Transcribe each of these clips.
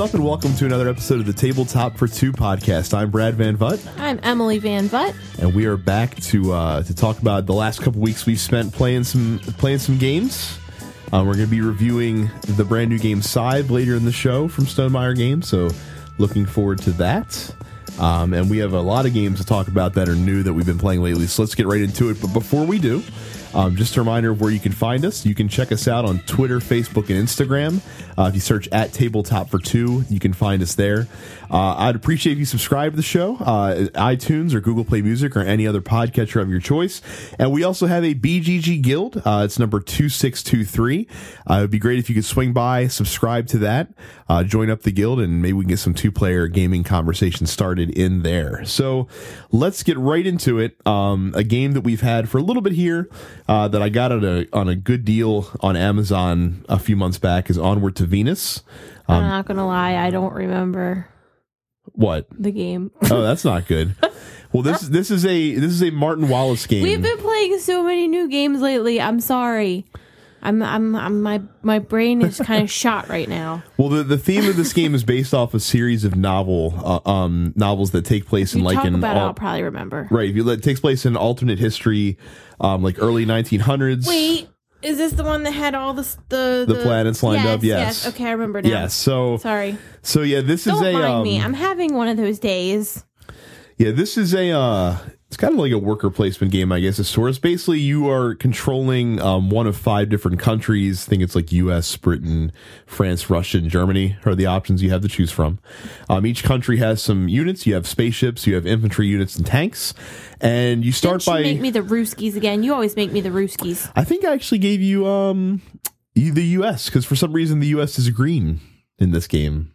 Up, and welcome to another episode of the Tabletop for Two podcast. I'm Brad Van Vutt, I'm Emily Van Vutt. and we are back to uh, to talk about the last couple weeks we've spent playing some playing some games. Um, we're going to be reviewing the brand new game Scythe later in the show from Stonemaier Games, so looking forward to that. Um, and we have a lot of games to talk about that are new that we've been playing lately. So let's get right into it. But before we do, um, just a reminder of where you can find us. You can check us out on Twitter, Facebook, and Instagram. Uh, if you search at Tabletop for Two, you can find us there. Uh, I'd appreciate if you subscribe to the show, uh, iTunes or Google Play Music or any other podcatcher of your choice. And we also have a BGG Guild. Uh, it's number 2623. Uh, it would be great if you could swing by, subscribe to that, uh, join up the guild, and maybe we can get some two player gaming conversation started in there. So let's get right into it. Um, a game that we've had for a little bit here uh, that I got at a, on a good deal on Amazon a few months back is Onward to Venus. I'm not gonna lie, I don't remember What? the game. Oh, that's not good. Well, this this is a this is a Martin Wallace game. We've been playing so many new games lately. I'm sorry. I'm I'm, I'm my my brain is kind of shot right now. well, the, the theme of this game is based off a series of novel uh, um novels that take place in You like talk an about it, I'll probably remember. right. If you let it takes place in alternate history, um, like early 1900s. Wait, is this the one that had all the s- the The planets lined up, yes. yes. Okay, I remember now. Yes. So Sorry. so yeah, this is a. Don't mind um, me. I'm having one of those days. Yeah, this is a uh it's kind of like a worker placement game, I guess. Of sorts. Basically, you are controlling um, one of five different countries. I think it's like U.S., Britain, France, Russia, and Germany are the options you have to choose from. Um, each country has some units. You have spaceships, you have infantry units, and tanks. And you start you by. make me the Rooskies again. You always make me the Rooskies. I think I actually gave you um the U.S. because for some reason the U.S. is green in this game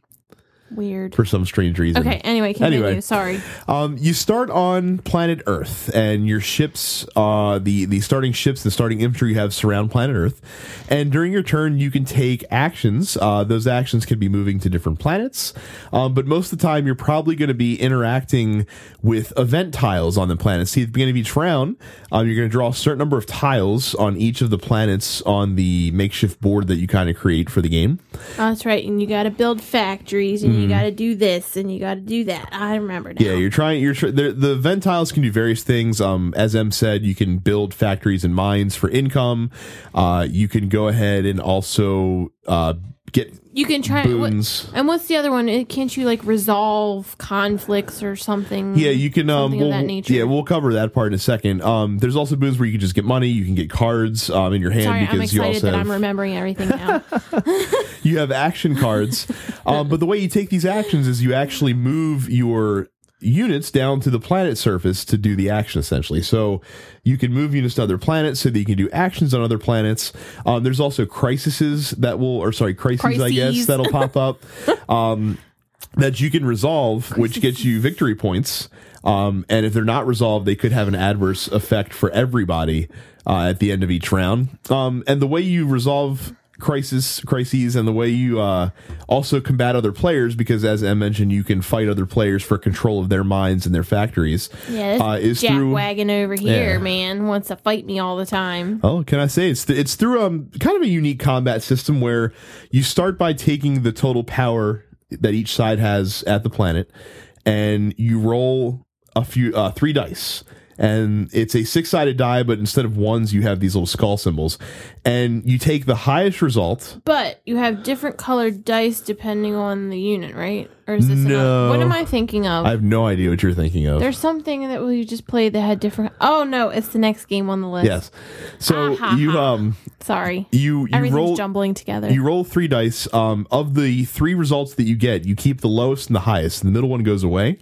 Weird. for some strange reason. Okay. Anyway, continue. Anyway. Sorry. Um, you start on planet Earth, and your ships, uh, the the starting ships, the starting infantry you have surround planet Earth. And during your turn, you can take actions. Uh, those actions can be moving to different planets, um, but most of the time, you're probably going to be interacting with event tiles on the planet. See, at the beginning of each round, um, you're going to draw a certain number of tiles on each of the planets on the makeshift board that you kind of create for the game. Oh, that's right. And you got to build factories, and Mm-hmm. you got to do this, and you got to do that. I remember now. Yeah, you're trying. You're tr- the, the vent tiles can do various things. Um, as M said, you can build factories and mines for income. Uh, you can go ahead and also uh, get you can try. What, and what's the other one? Can't you like resolve conflicts or something? Yeah, you can. Um, we'll, of that nature. Yeah, we'll cover that part in a second. Um, there's also boons where you can just get money. You can get cards um, in your hand Sorry, I'm because you also have, I'm remembering everything now. you have action cards. um, but the way you take these actions is you actually move your units down to the planet surface to do the action essentially. So you can move units to other planets so that you can do actions on other planets. Um, there's also crises that will, or sorry, crises, I guess, that'll pop up. Um, that you can resolve, which gets you victory points. Um, and if they're not resolved, they could have an adverse effect for everybody uh, at the end of each round. Um, and the way you resolve crisis crises and the way you uh, also combat other players, because as I mentioned, you can fight other players for control of their minds and their factories. Yeah, uh, is jack through. wagon over here, Yeah. man, wants to fight me all the time. Oh, can I say it's th- it's through um kind of a unique combat system where you start by taking the total power that each side has at the planet, and you roll a few uh, three dice, and it's a six sided die, but instead of ones, you have these little skull symbols, and you take the highest result. But you have different colored dice depending on the unit, right? Or is this No. another? What am I thinking of? I have no idea what you're thinking of. There's something that we just played that had different. Oh no, it's the next game on the list. yes, so Ah, ha, you um Sorry. you you Everything's roll jumbling together. You roll three dice. Um, of the three results that you get, you keep the lowest and the highest. The middle one goes away.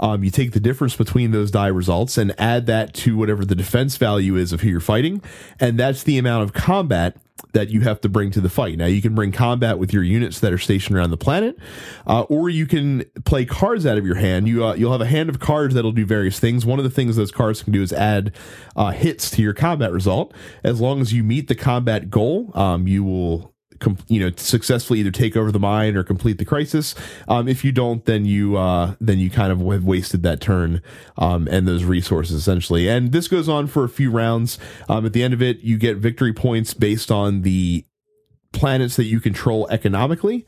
Um, you take the difference between those die results and add that to whatever the defense value is of who you're fighting, and that's the amount of combat that you have to bring to the fight. Now, you can bring combat with your units that are stationed around the planet, uh, or you can play cards out of your hand. You uh, you'll have a hand of cards that'll do various things. One of the things those cards can do is add uh, hits to your combat result. As long as you meet the combat goal, um, you will com- you know successfully either take over the mine or complete the crisis. Um, if you don't, then you uh, then you kind of have wasted that turn um, and those resources essentially. And this goes on for a few rounds. Um, at the end of it, you get victory points based on the planets that you control economically.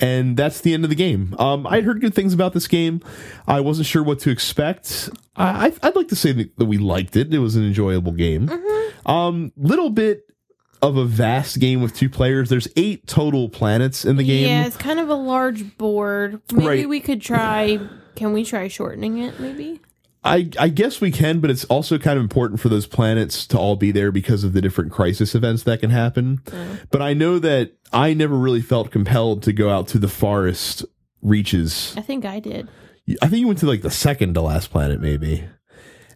And that's the end of the game. Um, I'd heard good things about this game. I wasn't sure what to expect. I, I'd like to say that we liked it. It was an enjoyable game. Um, little bit of a vast game with two players. There's eight total planets in the game. Yeah, it's kind of a large board. Maybe Right. we could try. Can we try shortening it? Maybe. I, I guess we can, but it's also kind of important for those planets to all be there because of the different crisis events that can happen. But I know that I never really felt compelled to go out to the forest reaches. I think I did. I think you went to like the second to last planet, maybe.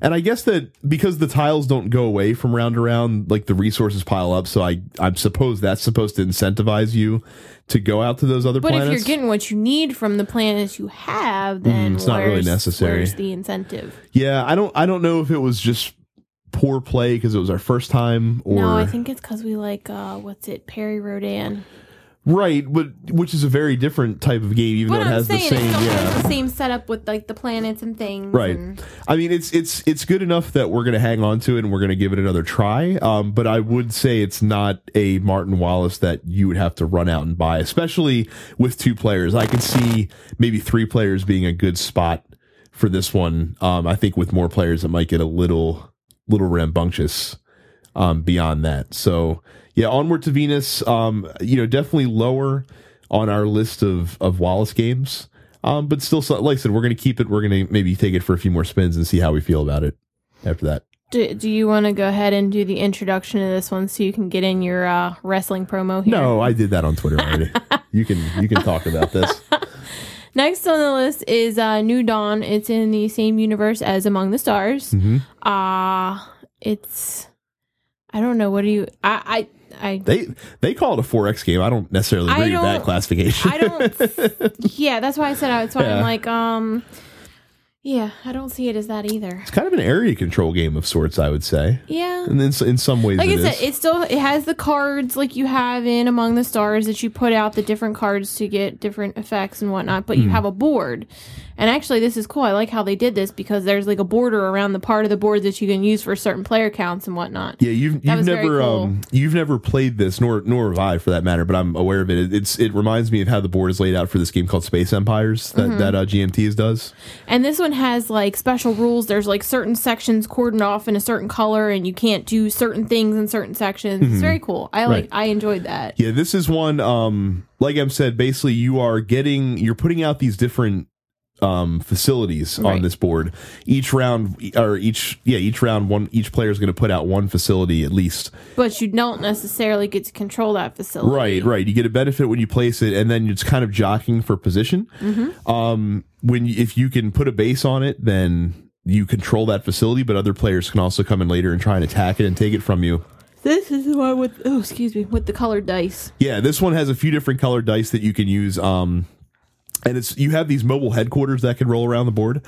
And I guess that because the tiles don't go away from round to round, like the resources pile up. So I, I suppose that's supposed to incentivize you to go out to those other But planets. But if you're getting what you need from the planets you have, then Mm, it's not really necessary. Where's the incentive? yeah, I don't, I don't know if it was just poor play because it was our first time or no, I think it's because we like uh, what's it, Perry Rhodan. Right, but which is a very different type of game, even But though it I'm has saying the it same, still yeah. has the same setup with like the planets and things. Right. and- I mean, it's it's it's good enough that we're going to hang on to it and we're going to give it another try. Um, but I would say it's not a Martin Wallace that you would have to run out and buy, especially with two players. I can see maybe three players being a good spot for this one. Um, I think with more players, it might get a little little rambunctious um, beyond that. So yeah, onward to Venus. Um, you know, definitely lower on our list of of Wallace games. Um, but still, like I said, we're going to keep it. We're going to maybe take it for a few more spins and see how we feel about it after that. Do, do you want to go ahead and do the introduction of this one so you can get in your uh, wrestling promo here? No, I did that on Twitter already. you can you can talk about this. Next on the list is uh, New Dawn. It's in the same universe as Among the Stars. hmm Uh it's I don't know. What do you? I I I, They they call it a four X game. I don't necessarily agree with that classification. I don't. yeah, that's why I said I. That's why Yeah. I'm like um. Yeah, I don't see it as that either. it's kind of an area control game of sorts, I would say, Yeah. and then in some ways Like it I said, it still it has the cards like you have in Among the Stars that you put out the different cards to get different effects and whatnot, but you Hmm. have a board. And actually, this is cool. I like how they did this because there's like a border around the part of the board that you can use for certain player counts and whatnot. Yeah, you've you've never cool. um you've never played this, nor nor have I for that matter. But I'm aware of it. It- It's it reminds me of how the board is laid out for this game called Space Empires that Mm-hmm. that uh, GMTs does. And this one has like special rules. There's like certain sections cordoned off in a certain color, and you can't do certain things in certain sections. It's very cool. I like. Mm-hmm. Right. I enjoyed that. Yeah, this is one. Um, like Em said, basically you are getting you're putting out these different um facilities on this board each round or each yeah each round one each player is going to put out one facility at least But you don't necessarily get to control that facility. Right, right. You get a benefit when you place it, and then it's kind of jockeying for position. Um, when if you can put a base on it, then you control that facility, but other players can also come in later and try and attack it and take it from you. This is the one with oh excuse me with the colored dice. Yeah, this one has a few different colored dice that you can use. Um, and it's you have these mobile headquarters that can roll around the board,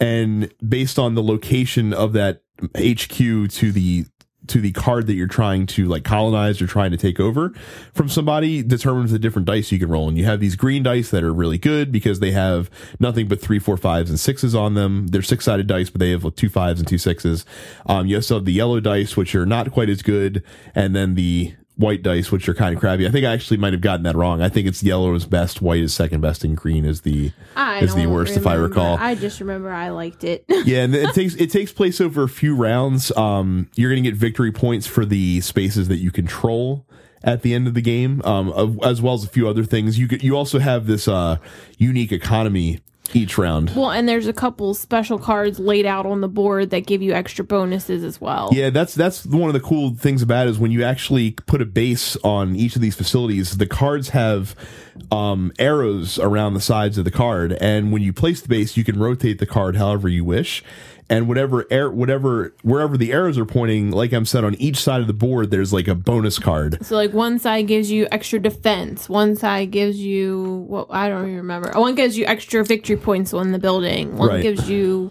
and based on the location of that HQ to the to the card that you're trying to like colonize or trying to take over from somebody determines the different dice you can roll. And you have these green dice that are really good because they have nothing but three, four, fives, and sixes on them. They're six sided dice, but they have two fives and two sixes. Um, you also have the yellow dice, which are not quite as good, and then the white dice, which are kind of crappy. I think I actually might have gotten that wrong. I think it's yellow is best, white is second best, and green is the I is the worst, if I recall. I just remember I liked it. yeah, and it takes it takes place over a few rounds. Um, you're going to get victory points for the spaces that you control at the end of the game, um, as well as a few other things. You you also have this uh, unique economy each round. well, and there's a couple special cards laid out on the board that give you extra bonuses as well. Yeah, that's that's one of the cool things about it is when you actually put a base on each of these facilities, the cards have um, arrows around the sides of the card, and when you place the base, you can rotate the card however you wish. And whatever air, whatever wherever the arrows are pointing, like I'm said, on each side of the board, there's like a bonus card. So like one side gives you extra defense, one side gives you what I don't even remember. One gives you extra victory points on the building. One Right. gives you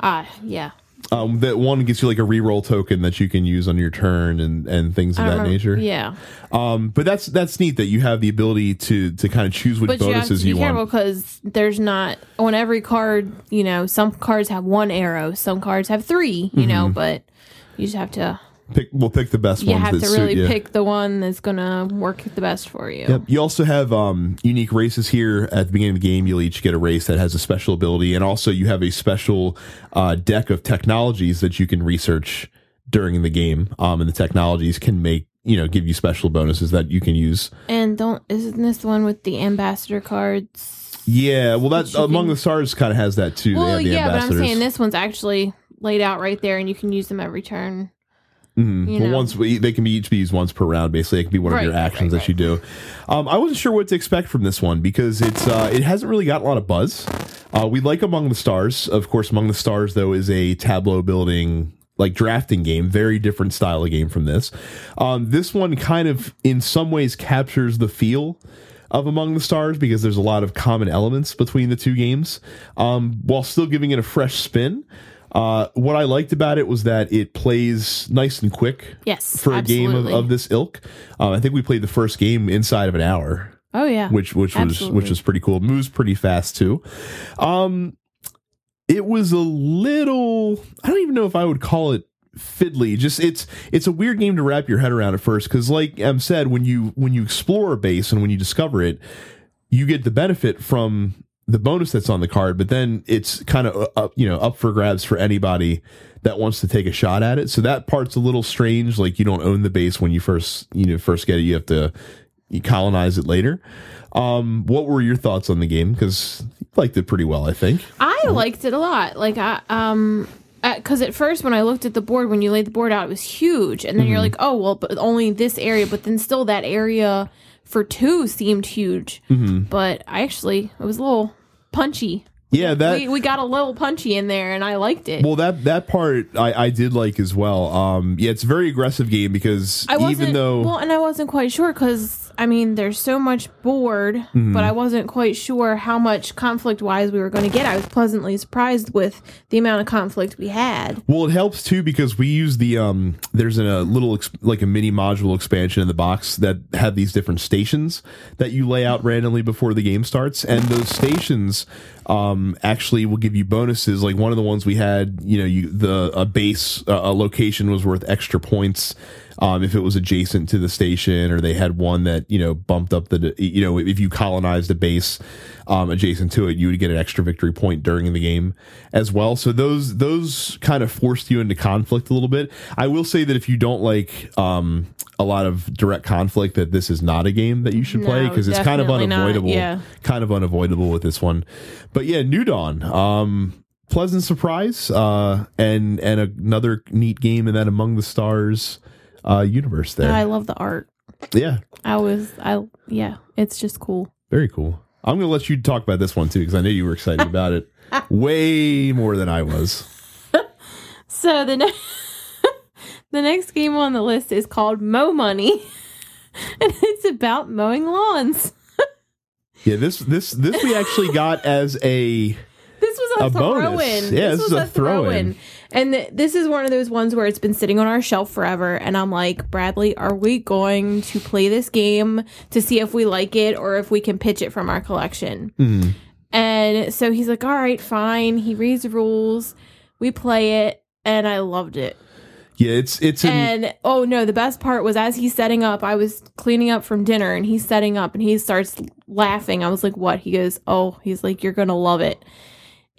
ah yeah. Um, that one gives you like a reroll token that you can use on your turn and and things of I that remember- nature. Yeah. Um, but that's that's neat that you have the ability to to kind of choose which But you have to bonuses be you, careful want. because there's not on every card. You know, some cards have one arrow, some cards have three. You know, Mm-hmm. but you just have to pick we'll pick the best one. You ones have to really you. pick the one that's gonna work the best for you. Yep. You also have um, unique races here at the beginning of the game. You'll each get a race that has a special ability, and also you have a special uh, deck of technologies that you can research during the game. Um, and the technologies can make you know give you special bonuses that you can use. And don't isn't this the one with the ambassador cards? Yeah, well, that That Among the Stars kind of has that too. they Well, have the yeah, but I'm saying this one's actually laid out right there, and you can use them every turn. Mhm. you well, once they can be each be used once per round. Basically, it can be one Right, of your right, actions right, that you do. Um, I wasn't sure what to expect from this one because it's uh, it hasn't really got a lot of buzz. Uh, we like Among the Stars, of course. Among the Stars, though, is a tableau building like drafting game, very different style of game from this. Um, this one kind of, in some ways, captures the feel of Among the Stars because there's a lot of common elements between the two games, um, while still giving it a fresh spin. Uh, what I liked about it was that it plays nice and quick Yes, for a game of, of this ilk. Um, I think we played the first game inside of an hour, Oh yeah, which which was which was pretty cool. It moves pretty fast too. Um, it was a little. I don't even know if I would call it fiddly. Just it's it's a weird game to wrap your head around at first because, like Em said, when you when you explore a base and when you discover it, you get the benefit from the bonus that's on the card, but then it's kind of up, you know up for grabs for anybody that wants to take a shot at it. So that part's a little strange. Like you don't own the base when you first you know first get it. You have to you colonize it later. Um, what were your thoughts on the game? Because you liked it pretty well, I think. I liked it a lot. Like I um because at first when I looked at the board when you laid the board out it was huge and then Mm-hmm. you're like oh well but only this area but then still that area for two seemed huge Mm-hmm. but I actually it was a little punchy Yeah, that we, we got a little punchy in there and I liked it well that that part I, I did like as well. Um, yeah, it's a very aggressive game because I wasn't even though well and I wasn't quite sure because I mean there's so much board Mm-hmm. but I wasn't quite sure how much conflict wise we were going to get I was pleasantly surprised with the amount of conflict we had Well, it helps too because we use the um. There's a little like a mini module expansion in the box that have these different stations that you lay out randomly before the game starts, and those stations um actually will give you bonuses. Like one of the ones we had, you know, you the a base uh, a location was worth extra points. Um, if it was adjacent to the station, or they had one that you know bumped up the, you know, if you colonized a base um, adjacent to it, you would get an extra victory point during the game as well. So those those kind of forced you into conflict a little bit. I will say that if you don't like um, a lot of direct conflict, that this is not a game that you should play because it's kind of definitely not, unavoidable. yeah. Kind of unavoidable with this one. But yeah, New Dawn. Um, pleasant surprise uh, and and another neat game in that Among the Stars uh, universe there. I love the art yeah, I was I yeah, it's just cool. very cool. I'm going to let you talk about this one too because I know you were excited about it way more than I was. So the ne- the next game on the list is called Mow Money, and it's about mowing lawns. Yeah, this this this we actually got as a This was a, A throw bonus. in. Yeah, this this was is a a throw throw-in. in. And th- this is one of those ones where it's been sitting on our shelf forever. And I'm like, Bradley, are we going to play this game to see if we like it or if we can pitch it from our collection? Mm-hmm. And so he's like, all right, fine. He reads the rules. We play it. And I loved it. yeah. It's it's an, And oh no, the best part was as he's setting up, I was cleaning up from dinner and he's setting up and he starts laughing. I was like, what? He goes, oh, he's like, you're going to love it.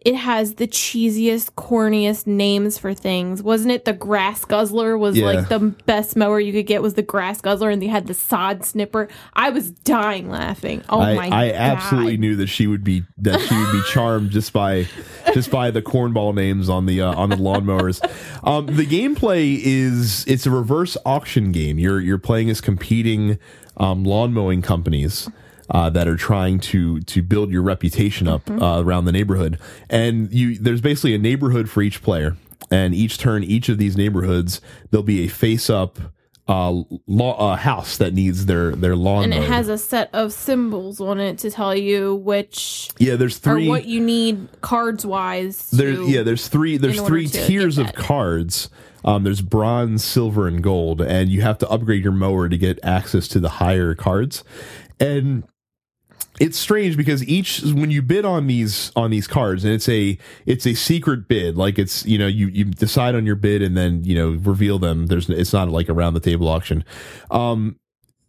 It has the cheesiest, corniest names for things. Wasn't it the grass guzzler was Yeah. like the best mower you could get was the grass guzzler and they had the sod snipper. I was dying laughing. Oh I, my I god. absolutely knew that she would be that she would be charmed just by just by the cornball names on the uh, on the lawnmowers. Um, the gameplay is it's a reverse auction game. You're you're playing as competing um, lawn mowing companies. Uh, that are trying to to build your reputation up uh, around the neighborhood, and you there's basically a neighborhood for each player, and each turn, each of these neighborhoods, there'll be a face up uh, law, uh, house that needs their their lawn. and it has a set of symbols on it to tell you which yeah, there's three. or what you need cards wise. There's yeah, there's three there's three tiers of cards. Um, there's bronze, silver, and gold, and you have to upgrade your mower to get access to the higher cards. And it's strange because each when you bid on these on these cards and it's a it's a secret bid like it's you know you you decide on your bid and then you know reveal them. There's it's not like around the table auction. Um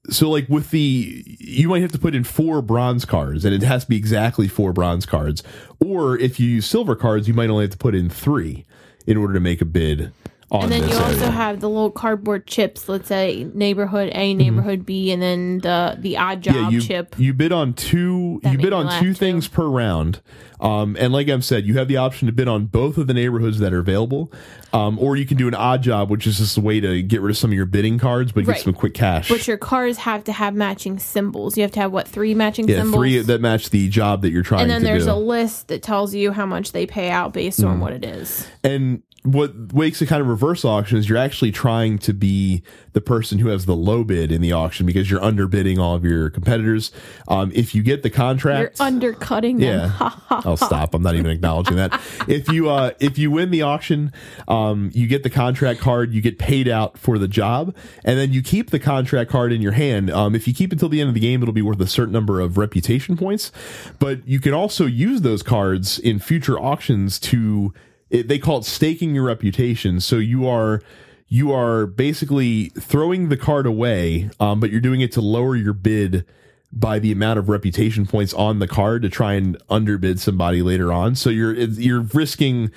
so like with the you might have to put in four bronze cards and it has to be exactly four bronze cards. Or if you use silver cards you might only have to put in three in order to make a bid And then you also have the little cardboard chips. Let's say neighborhood A, neighborhood B, and then the the odd job Mm-hmm. yeah, you chip. you bid on two That you bid on two too. things per round um, and like i've said you have the option to bid on both of the neighborhoods that are available um, or you can do an odd job which is just a way to get rid of some of your bidding cards but get some quick cash But your cars have to have matching symbols. You have to have what three matching yeah symbols? three that match the job that you're trying and then to there's do a list that tells you how much they pay out based Mm. on what it is. and what makes it kind of reverse auction is you're actually trying to be the person who has the low bid in the auction because you're underbidding all of your competitors um, if you get the contract, You're undercutting them. Yeah. I'll stop. I'm not even acknowledging that. If you uh if you win the auction, um you get the contract card, you get paid out for the job, and then you keep the contract card in your hand. Um if you keep it till the end of the game, it'll be worth a certain number of reputation points. But you can also use those cards in future auctions to it, they call it staking your reputation. So you are you are basically throwing the card away, um, but you're doing it to lower your bid by the amount of reputation points on the card to try and underbid somebody later on. So you're you're risking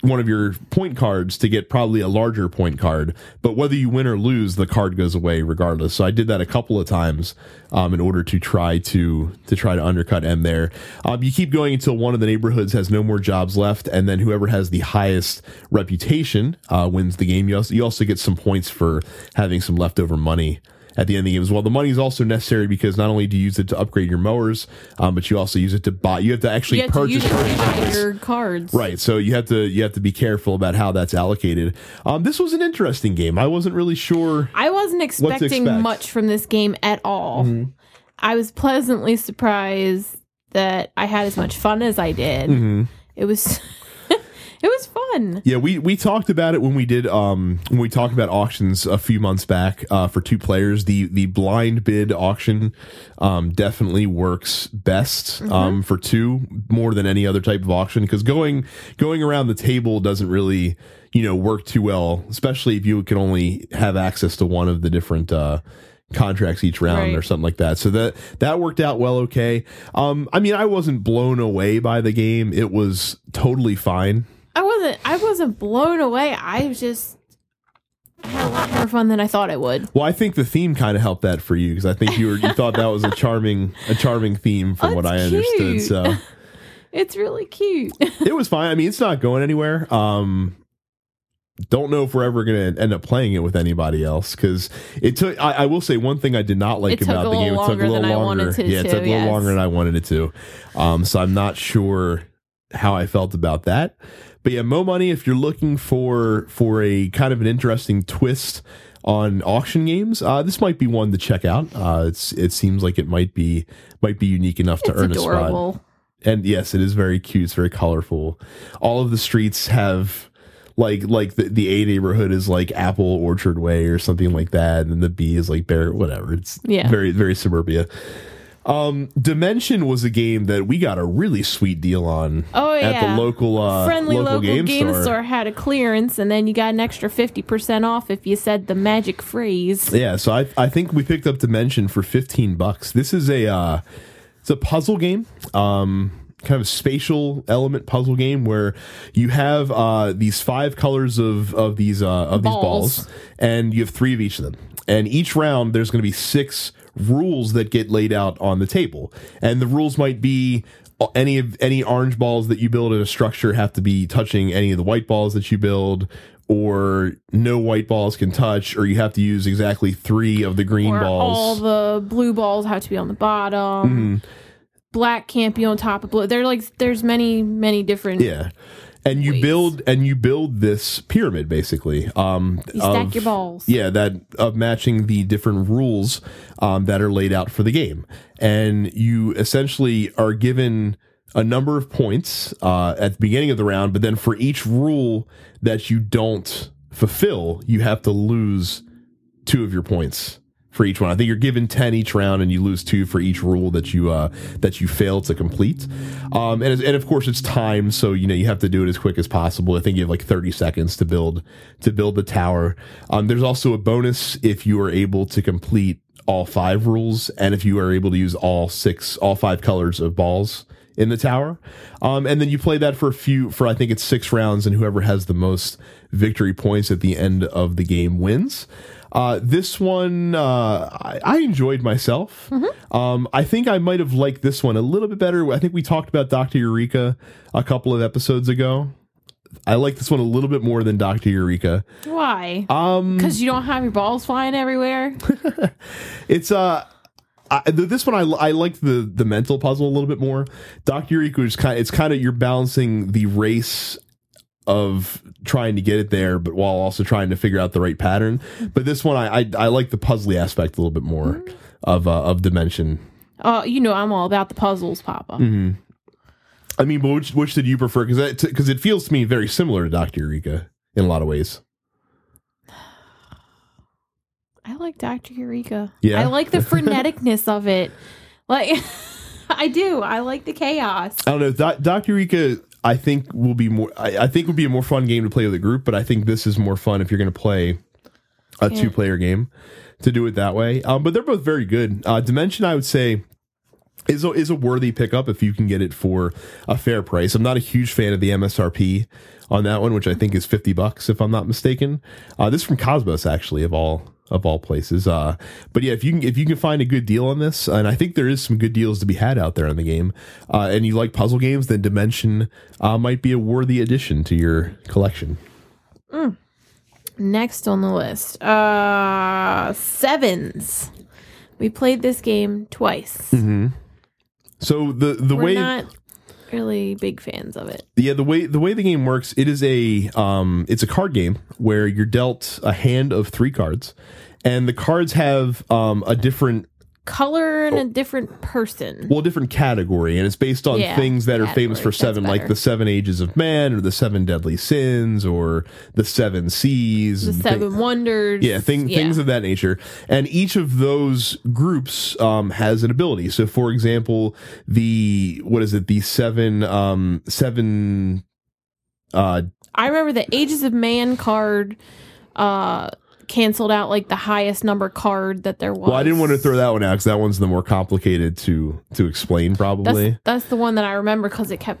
one of your point cards to get probably a larger point card, but whether you win or lose, the card goes away regardless. So I did that a couple of times um, in order to try to to try to undercut M there. Um, you keep going until one of the neighborhoods has no more jobs left, and then whoever has the highest reputation uh, wins the game. You also, you also get some points for having some leftover money at the end of the game as well. The money is also necessary because not only do you use it to upgrade your mowers, um, but you also use it to buy. You have to actually have purchase to your cards. Right, so you have to you have to be careful about how that's allocated. Um, this was an interesting game. I wasn't really sure. I wasn't expecting expect. much from this game at all. I was pleasantly surprised that I had as much fun as I did. It was it was fun. Yeah, we we talked about it when we did um when we talked about auctions a few months back uh, for two players. The the blind bid auction um definitely works best um for two more than any other type of auction because going going around the table doesn't really you know work too well, especially if you can only have access to one of the different uh contracts each round Right. or something like that. So that that worked out well okay. Um I mean I wasn't blown away by the game. It was totally fine. I wasn't I wasn't blown away. I was just I had a lot more fun than I thought I would. Well, I think the theme kind of helped that for you because I think you were you thought that was a charming a charming theme from Oh, what I understood. cute. So It's really cute. it was fine. I mean, it's not going anywhere. Um, don't know if we're ever going to end up playing it with anybody else because it took. I, I will say one thing I did not like about the game. It took a little longer. to, yeah, it took a little yes. longer than I wanted it to. Um, so I'm not sure how I felt about that. But yeah, Mow Money. If you're looking for for a kind of an interesting twist on auction games, uh, this might be one to check out. Uh, it's it seems like it might be might be unique enough to It's earn a spot. And yes, it is very cute. It's very colorful. All of the streets have like like the, the A neighborhood is like Apple Orchard Way or something like that, and the B is like Bear whatever. It's Yeah. very very suburbia. Um, Dimension was a game that we got a really sweet deal on. Oh, yeah, at the local uh, Friendly local, local, game, store. had a clearance, and then you got an extra fifty percent off if you said the magic phrase. Yeah, so I I think we picked up Dimension for fifteen bucks. This is a uh, it's a puzzle game, um, kind of spatial element puzzle game where you have uh, these five colors of of these uh, of these Balls. balls, and you have three of each of them. And each round, there's going to be six rules that get laid out on the table, and the rules might be uh, any of any orange balls that you build in a structure have to be touching any of the white balls that you build or no white balls can touch or you have to use exactly three of the green Or all the blue balls have to be on the bottom. Mm-hmm. Black can't be on top of blue. They're like there's many many different. yeah and you Ways. build and you build this pyramid basically um You stack of- your balls. yeah that of matching the different rules um, that are laid out for the game and you essentially are given a number of points uh, at the beginning of the round but then for each rule that you don't fulfill you have to lose two of your points for each one. I think you're given ten each round, and you lose two for each rule that you uh, that you fail to complete. Um, and and of course it's time, so you know you have to do it as quick as possible. I think you have like thirty seconds to build to build the tower. Um, there's also a bonus if you are able to complete all five rules, and if you are able to use all six, all five colors of balls in the tower. Um, and then you play that for a few, for I think it's six rounds, and whoever has the most victory points at the end of the game wins. Uh, this one, uh, I, I enjoyed myself. Um, I think I might have liked this one a little bit better. I think we talked about Dr. Eureka a couple of episodes ago. I like this one a little bit more than Dr. Eureka. Why? Um, Because you don't have your balls flying everywhere. It's uh I, this one I, I like the the mental puzzle a little bit more. Doctor Eureka is kind. It's kind of you're balancing the race of trying to get it there, but while also trying to figure out the right pattern. But this one I I, I like the puzzly aspect a little bit more of uh, of dimension. Oh, you know I'm all about the puzzles, Papa. Mm-hmm. I mean, but which which did you prefer? Because because it feels to me very similar to Doctor Eureka in a lot of ways. I like Dr. Eureka. Yeah? I like the freneticness of it. Like I do. I like the chaos. I don't know. Doctor Eureka, I think will be more. I, I think would be a more fun game to play with a group, but I think this is more fun if you're going to play a Yeah. two player game to do it that way. Um, but they're both very good. Uh, Dimension, I would say. Is a, is a worthy pickup if you can get it for a fair price. I'm not a huge fan of the MSRP on that one, which I think is 50 bucks if I'm not mistaken. Uh, this is from Kosmos actually of all of all places. Uh, but yeah, if you can if you can find a good deal on this, and I think there is some good deals to be had out there in the game, uh, and you like puzzle games, then Dimension uh, might be a worthy addition to your collection. Next on the list, uh, Sevens. We played this game twice. So the the We're way not really big fans of it. yeah the way the way the game works it is a um it's a card game where you're dealt a hand of three cards and the cards have um a different Color and a different person. well different category and it's based on Yeah, things that are famous for seven like the seven ages of man or the seven deadly sins or the seven seas the Seven Wonders. yeah, thing, things of that nature. And each of those groups um, has an ability. So, for example, the what is it? The seven um, seven uh, I remember the Ages of Man card uh canceled out like the highest number card that there was. Well, I didn't want to throw that one out because that one's the more complicated to to explain. Probably That's that's the one that I remember because it kept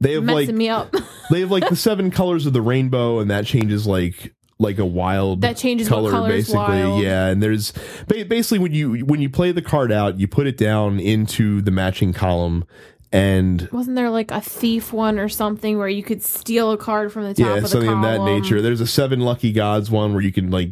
they have messing like me up. they have like the seven colors of the rainbow, and that changes like like a wild That changes color basically. wild. Yeah, and there's basically when you when you play the card out, you put it down into the matching column, and Wasn't there like a thief one or something where you could steal a card from the top yeah, of the something of that nature. There's a seven lucky gods one where you can like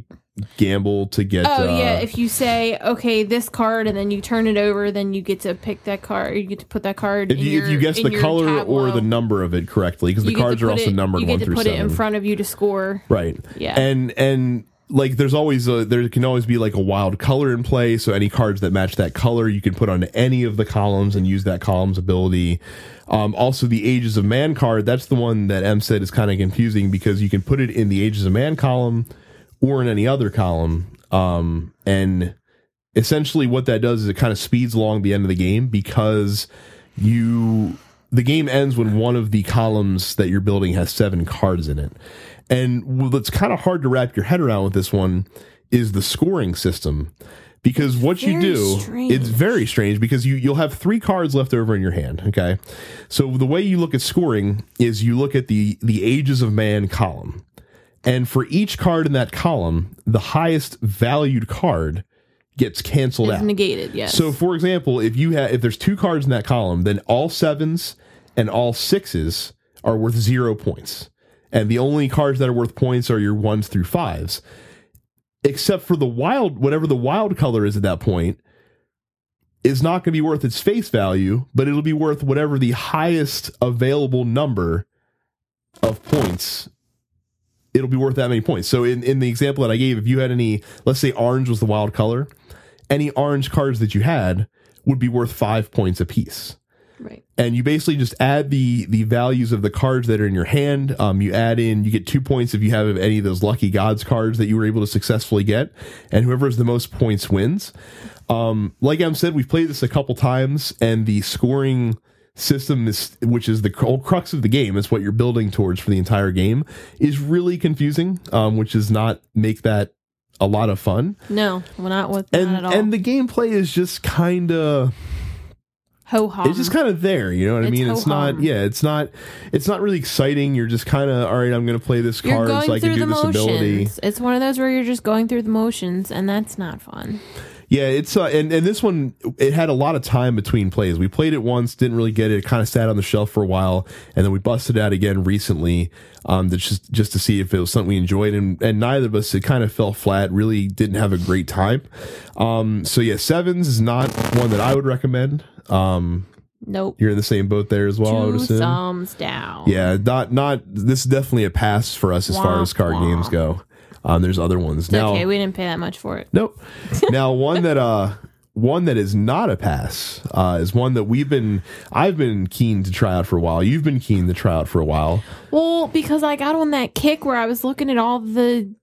gamble to get. Oh uh, yeah, if you say okay this card and then you turn it over, then you get to pick that card. You get to put that card. if in you, if you guess the your color or the number of it correctly, because the You get to cards are also it- numbered You get one to put seven. it in front of you to score. Right. Yeah. And and like there's always a, there can always be like a wild color in play. So any cards that match that color, you can put on any of the columns and use that column's ability. Um, also, the Ages of Man card. That's the one that M said is kind of confusing because you can put it in the Ages of Man column or in any other column. Um, and essentially, what that does is it kind of speeds along the end of the game because you the game ends when one of the columns that you're building has seven cards in it. And what's kind of hard to wrap your head around with this one is the scoring system. Because what you do, strange. it's very strange because you, you'll have three cards left over in your hand. Okay. So the way you look at scoring is you look at the, the ages of man column. And for each card in that column, the highest valued card gets canceled It's out. negated. Yes. So, for example, if you have if there's two cards in that column, then all sevens and all sixes are worth zero points, and the only cards that are worth points are your ones through fives, except for the wild, whatever the wild color is at that point, is not going to be worth its face value, but it'll be worth whatever the highest available number of points. It'll be worth that many points. So in, in the example that I gave, if you had any, let's say orange was the wild color, any orange cards that you had would be worth five points apiece. Right. and you basically just add the the values of the cards that are in your hand. Um, you add in, you get two points if you have any of those lucky gods cards that you were able to successfully get, and whoever has the most points wins. Um, like Em said, we've played this a couple times, and the scoring system is, which is the whole crux of the game, is what you're building towards for the entire game, is really confusing. Um, which does not make that a lot of fun, No, not with and not at all. and the gameplay is just kind of Ho hum. it's just kind of there you know what i It's mean? It's not yeah it's not it's not really exciting. You're just kind of all right i'm gonna play this You're card going so i can through do the this ability. motions. It's one of those where you're just going through the motions, and that's not fun. yeah it's uh, and, and this one it had a lot of time between plays. We played it once didn't really get it. It kind of sat on the shelf for a while and then we busted it out again recently um to just just to see if it was something we enjoyed and and neither of us it kind of fell flat really didn't have a great time. Um so yeah sevens is not one that i would recommend um Nope. you're in the same boat there as well i would Two assume thumbs down. Yeah, not not. This is definitely a pass for us as far as card wah. games go. Um, there's other ones now. okay, we didn't pay that much for it. nope. now one that uh one that is not a pass uh, is one that we've been I've been keen to try out for a while. You've been keen to try out for a while. Well, because I got on that kick where I was looking at all the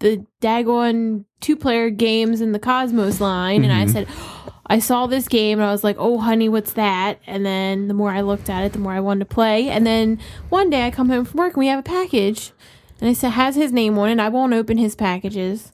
the Dagon two player games in the Kosmos line, and I said, I saw this game, and I was like, oh, honey, what's that? And then the more I looked at it, the more I wanted to play. And then one day I come home from work and we have a package, and it has his name on it. I won't open his packages.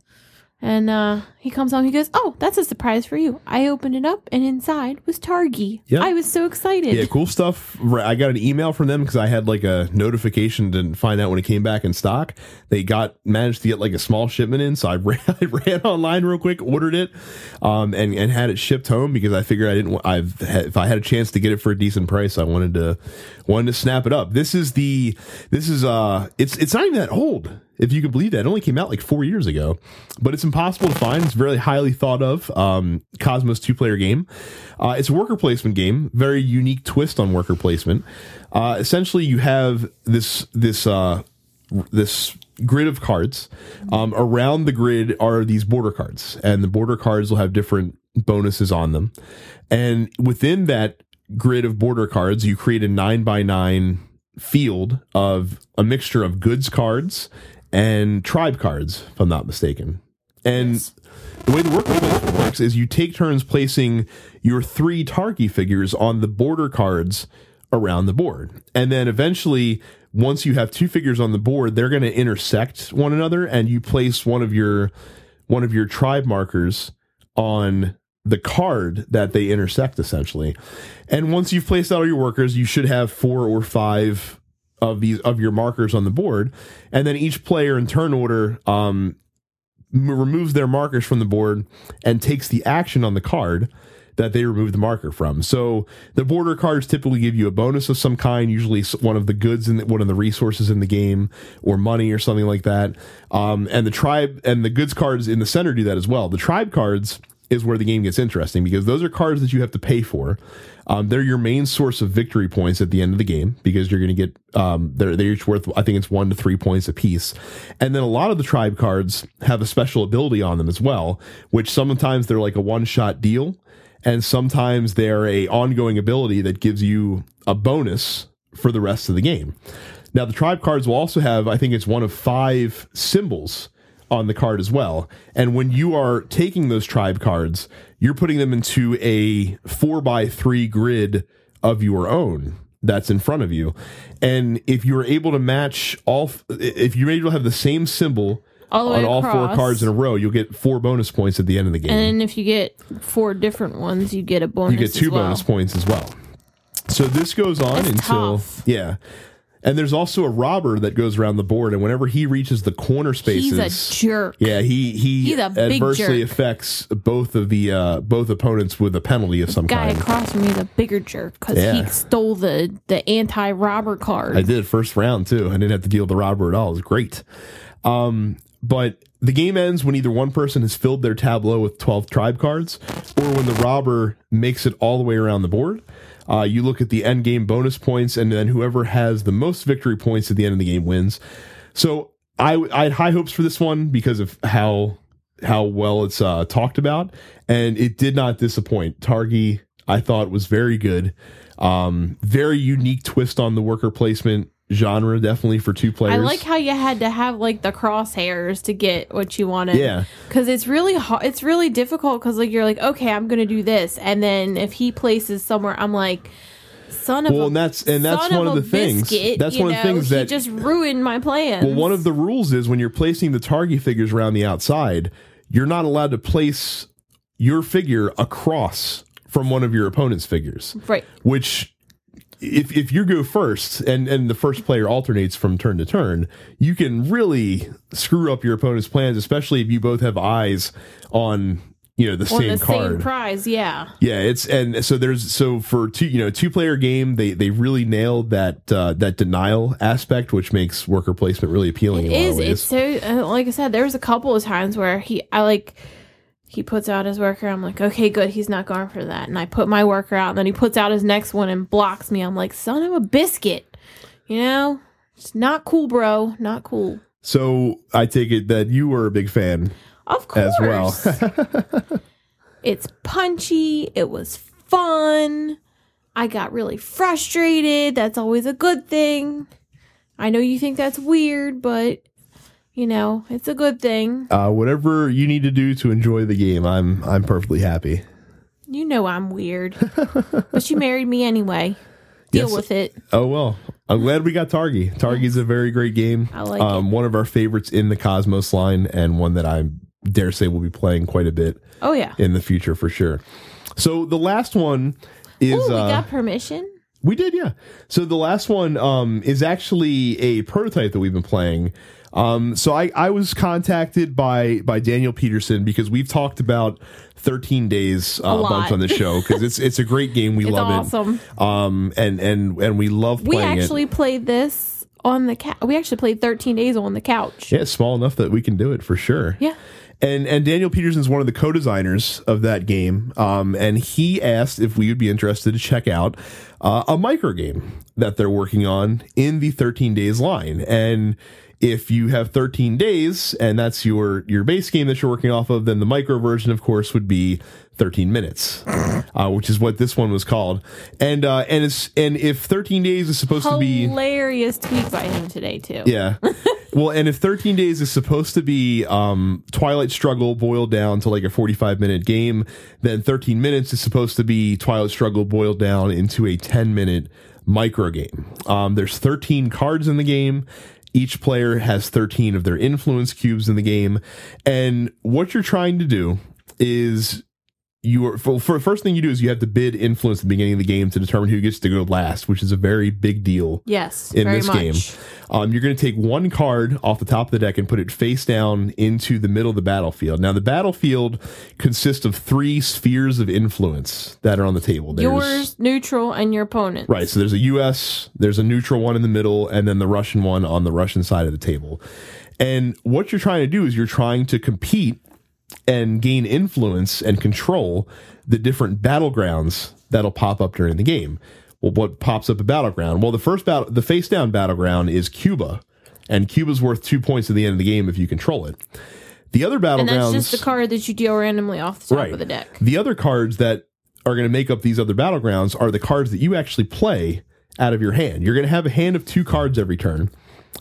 And uh, he comes home. He goes, "Oh, that's a surprise for you." I opened it up, and inside was Targi. Yeah. I was so excited. Yeah, cool stuff. I got an email from them because I had like a notification to find out when it came back in stock. They got managed to get like a small shipment in, so I ran, I ran online real quick, ordered it, um, and and had it shipped home because I figured I didn't. I've had, if I had a chance to get it for a decent price, I wanted to wanted to snap it up. This is the this is uh it's it's not even that old. If you can believe that, it only came out like four years ago, but it's impossible to find. It's very highly thought of. Um, Kosmos two player game. Uh, it's a worker placement game. Very unique twist on worker placement. Uh, essentially, you have this this uh, this grid of cards. Um, around the grid are these border cards, and the border cards will have different bonuses on them. And within that grid of border cards, you create a nine by nine field of a mixture of goods cards and tribe cards, if I'm not mistaken. And the way the placement works is you take turns placing your three Targi figures on the border cards around the board. And then eventually, once you have two figures on the board, they're going to intersect one another and you place one of your one of your tribe markers on the card that they intersect essentially. And once you've placed all your workers, you should have four or five of these of your markers on the board. And then each player in turn order um m- removes their markers from the board and takes the action on the card that they remove the marker from. So the border cards typically give you a bonus of some kind, usually one of the goods and one of the resources in the game, or money or something like that. Um, and the tribe and the goods cards in the center do that as well. The tribe cards is where the game gets interesting because those are cards that you have to pay for. Um, they're your main source of victory points at the end of the game because you're going to get um, they're they're each worth I think it's one to three points a piece, and then a lot of the tribe cards have a special ability on them as well, which sometimes they're like a one shot deal, and sometimes they're a ongoing ability that gives you a bonus for the rest of the game. Now the tribe cards will also have I think it's one of five symbols on the card as well. And when you are taking those tribe cards, you're putting them into a four by three grid of your own that's in front of you. And if you're able to match all, if you're able to have the same symbol All on all four cards in a row, you'll get four bonus points at the end of the game. And if you get four different ones, you get a bonus. you get two well. bonus points as well. So this goes on That's until tough. yeah. And there's also a robber that goes around the board, and whenever he reaches the corner spaces, He's a jerk. Yeah, he he adversely jerk. affects both of the uh, both opponents with a penalty of some Guy kind. Guy across from me is a bigger jerk because Yeah. he stole the the anti robber card. I did first round too. I didn't have to deal with the robber at all. It was great. Um, but the game ends when either one person has filled their tableau with twelve tribe cards, or when the robber makes it all the way around the board. Uh, you look at the end game bonus points, and then whoever has the most victory points at the end of the game wins. So I, I had high hopes for this one because of how how well it's uh, talked about, and it did not disappoint. Targi, I thought was very good. Um, very unique twist on the worker placement genre, definitely for two players. I like how you had to have like the crosshairs to get what you wanted. Yeah. because it's really hard. It's really difficult because like you're like, okay, I'm gonna do this, and then if he places somewhere, I'm like, son of Well, a, and that's- and that's one of a the things- biscuit, that's you one of the things that- just ruined my plans. Well, one of the rules is when you're placing the Targi figures around the outside, you're not allowed to place your figure across from one of your opponent's figures. right. Which, if if you go first and and the first player alternates from turn to turn, you can really screw up your opponent's plans, especially if you both have eyes on you know the On same the card. same prize, yeah. Yeah, it's and so there's so for two you know two player game they they really nailed that uh, that denial aspect, which makes worker placement really appealing. It in a lot is. It's so uh, like I said. There was a couple of times where he, I like, he puts out his worker. I'm like, okay, good. He's not going for that. And I put my worker out, and then he puts out his next one and blocks me. I'm like, son of a biscuit. You know, it's not cool, bro. Not cool. So I take it that you were a big fan. Of course. As well. it's punchy. It was fun. I got really frustrated. That's always a good thing. I know you think that's weird, but you know, it's a good thing. Uh, whatever you need to do to enjoy the game, I'm I'm perfectly happy. You know I'm weird. but you married me anyway. Deal Yes. with it. Oh well, I'm glad we got Targi. Targi's a very great game. I like um, One of our favorites in the Kosmos line, and one that I dare say we'll be playing quite a bit Oh yeah. in the future for sure. So the last one is Ooh, we uh, got permission. We did, yeah. So the last one um, is actually a prototype that we've been playing. Um, so I, I was contacted by by Daniel Pedersen because we've talked about 13 Days uh, a lot. bunch on the show because it's it's a great game. We It's love awesome. it. Um, and and and we love We actually it. played this on the couch. We actually played 13 days on the couch. Yeah, it's small enough that we can do it for sure. Yeah. And and Daniel Pedersen is one of the co-designers of that game. Um, and he asked if we would be interested to check out uh, a micro game that they're working on in the 13 days line. And if you have 13 days and that's your your base game that you're working off of, then the micro version, of course, would be 13 minutes, uh, which is what this one was called. And uh, and it's and if 13 days is supposed to be Hilarious tweet by him today too. yeah. well, and if 13 days is supposed to be um, Twilight Struggle boiled down to like a 45 minute game, then 13 minutes is supposed to be Twilight Struggle boiled down into a 10 minute micro game. Um, there's 13 cards in the game. Each player has 13 of their influence cubes in the game. And what you're trying to do is you are for, for first thing you do is you have to bid influence at the beginning of the game to determine who gets to go last, which is a very big deal Yes. in very this much. game. Um, you're going to take one card off the top of the deck and put it face down into the middle of the battlefield. Now, the battlefield consists of three spheres of influence that are on the table. There's, Yours, neutral, and your opponent. Right. So there's a U.S., there's a neutral one in the middle, and then the Russian one on the Russian side of the table. And what you're trying to do is you're trying to compete and gain influence and control the different battlegrounds that'll pop up during the game. Well, what pops up a battleground? Well, the first battle, the face down battleground is Cuba, and Cuba's worth two points at the end of the game if you control it. The other And battlegrounds, that's just the card that you deal randomly off the top Right. of the deck. the other cards that are going to make up these other battlegrounds are the cards that you actually play out of your hand. You're going to have a hand of two cards every turn,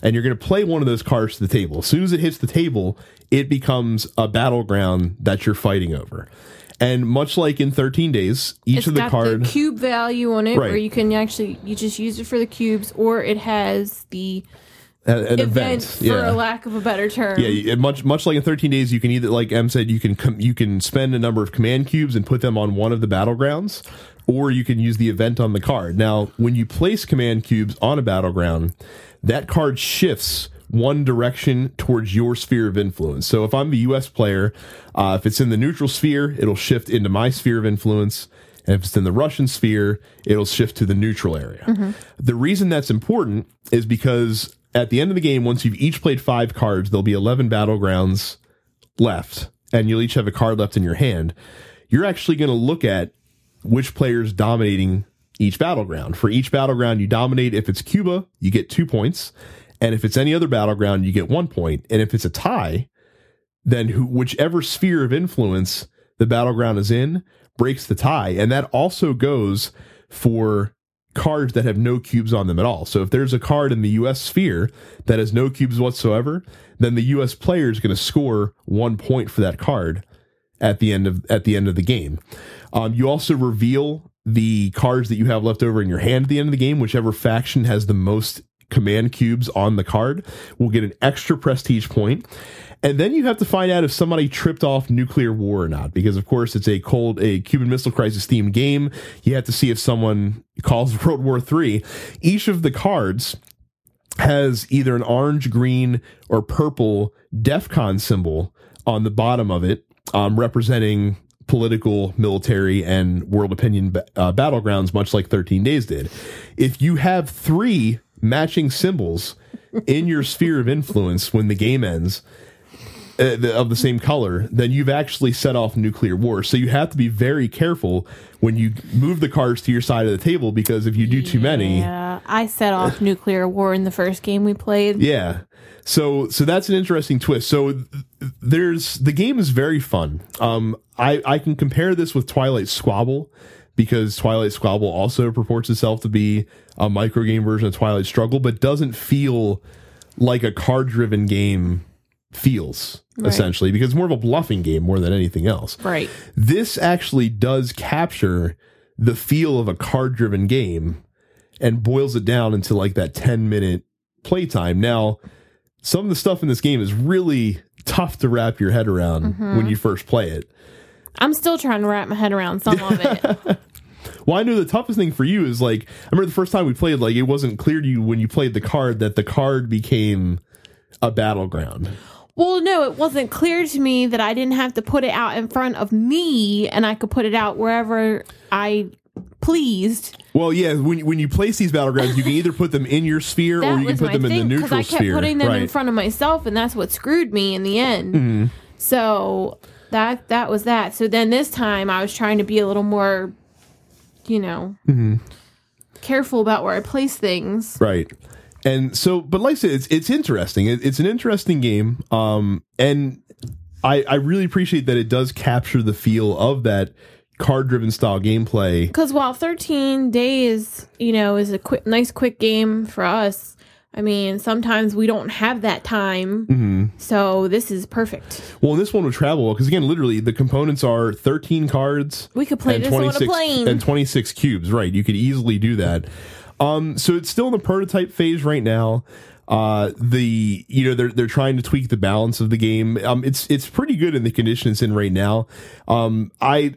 and you're going to play one of those cards to the table. As soon as it hits the table, it becomes a battleground that you're fighting over. And much like in 13 days, each It's of the got card the cube value on it, Right. where you can actually you just use it for the cubes, or it has the an, an event, event, for yeah. a lack of a better term. Yeah, much much like in 13 days, you can either, like Em said, you can com- you can spend a number of command cubes and put them on one of the battlegrounds, or you can use the event on the card. Now, when you place command cubes on a battleground, that card shifts one direction towards your sphere of influence. So if I'm the U.S. player, uh, if it's in the neutral sphere, it'll shift into my sphere of influence. And if it's in the Russian sphere, it'll shift to the neutral area. The reason that's important is because at the end of the game, once you've each played five cards, there'll be 11 battlegrounds left, and you'll each have a card left in your hand. You're actually going to look at which player's dominating each battleground. For each battleground you dominate, if it's Cuba, you get two points. And if it's any other battleground, you get one point. And if it's a tie, then whichever sphere of influence the battleground is in breaks the tie, and that also goes for cards that have no cubes on them at all. So if there's a card in the US sphere that has no cubes whatsoever, then the US player is going to score 1 point for that card at the end of at the end of the game. Um, you also reveal the cards that you have left over in your hand at the end of the game. Whichever faction has the most command cubes on the card will get an extra prestige point. And then you have to find out if somebody tripped off nuclear war or not, because of course it's a cold, a Cuban Missile Crisis themed game. You have to see if someone calls World War III. Each of the cards has either an orange, green, or purple DEFCON symbol on the bottom of it, um, representing political, military, and world opinion uh, battlegrounds, much like 13 Days did. If you have three matching symbols in your sphere of influence when the game ends, uh, the, of the same color, then you've actually set off nuclear war. So you have to be very careful when you move the cards to your side of the table because if you do too many, Yeah, I set off nuclear war in the first game we played. yeah. So so that's an interesting twist. So there's the game is very fun. Um, I I can compare this with Twilight Squabble because Twilight Squabble also purports itself to be a micro game version of Twilight Struggle, but doesn't feel like a card driven game feels Right. essentially because it's more of a bluffing game more than anything else. Right. This actually does capture the feel of a card driven game and boils it down into like that 10 minute playtime. Now, some of the stuff in this game is really tough to wrap your head around mm-hmm. when you first play it. I'm still trying to wrap my head around some of it. Well, I know the toughest thing for you is like, I remember the first time we played, like, it wasn't clear to you when you played the card that the card became a battleground. well, no, it wasn't clear to me that I didn't have to put it out in front of me and I could put it out wherever I pleased. Well, yeah, when, when you place these battlegrounds, you can either put them in your sphere or you can put them in the neutral I kept sphere. putting them in right. Mm-hmm. front of myself, and that's what screwed me in the end. So that that was that. So then this time I was trying to be a little more, you know, Mm-hmm. careful about where I place things. Right. And so, but like I said, it's it's interesting. It, it's an interesting game. Um, and I I really appreciate that it does capture the feel of that card driven style gameplay. Because while 13 days, you know, is a quick, nice, quick game for us, I mean, sometimes we don't have that time. Mm-hmm. So this is perfect. Well, this one would travel well because again, literally the components are thirteen cards. We could play and this on a plane. and 26 cubes right you could easily do that um so it's still in the prototype phase right now uh the you know they're they're trying to tweak the balance of the game um it's it's pretty good in the condition it's in right now um i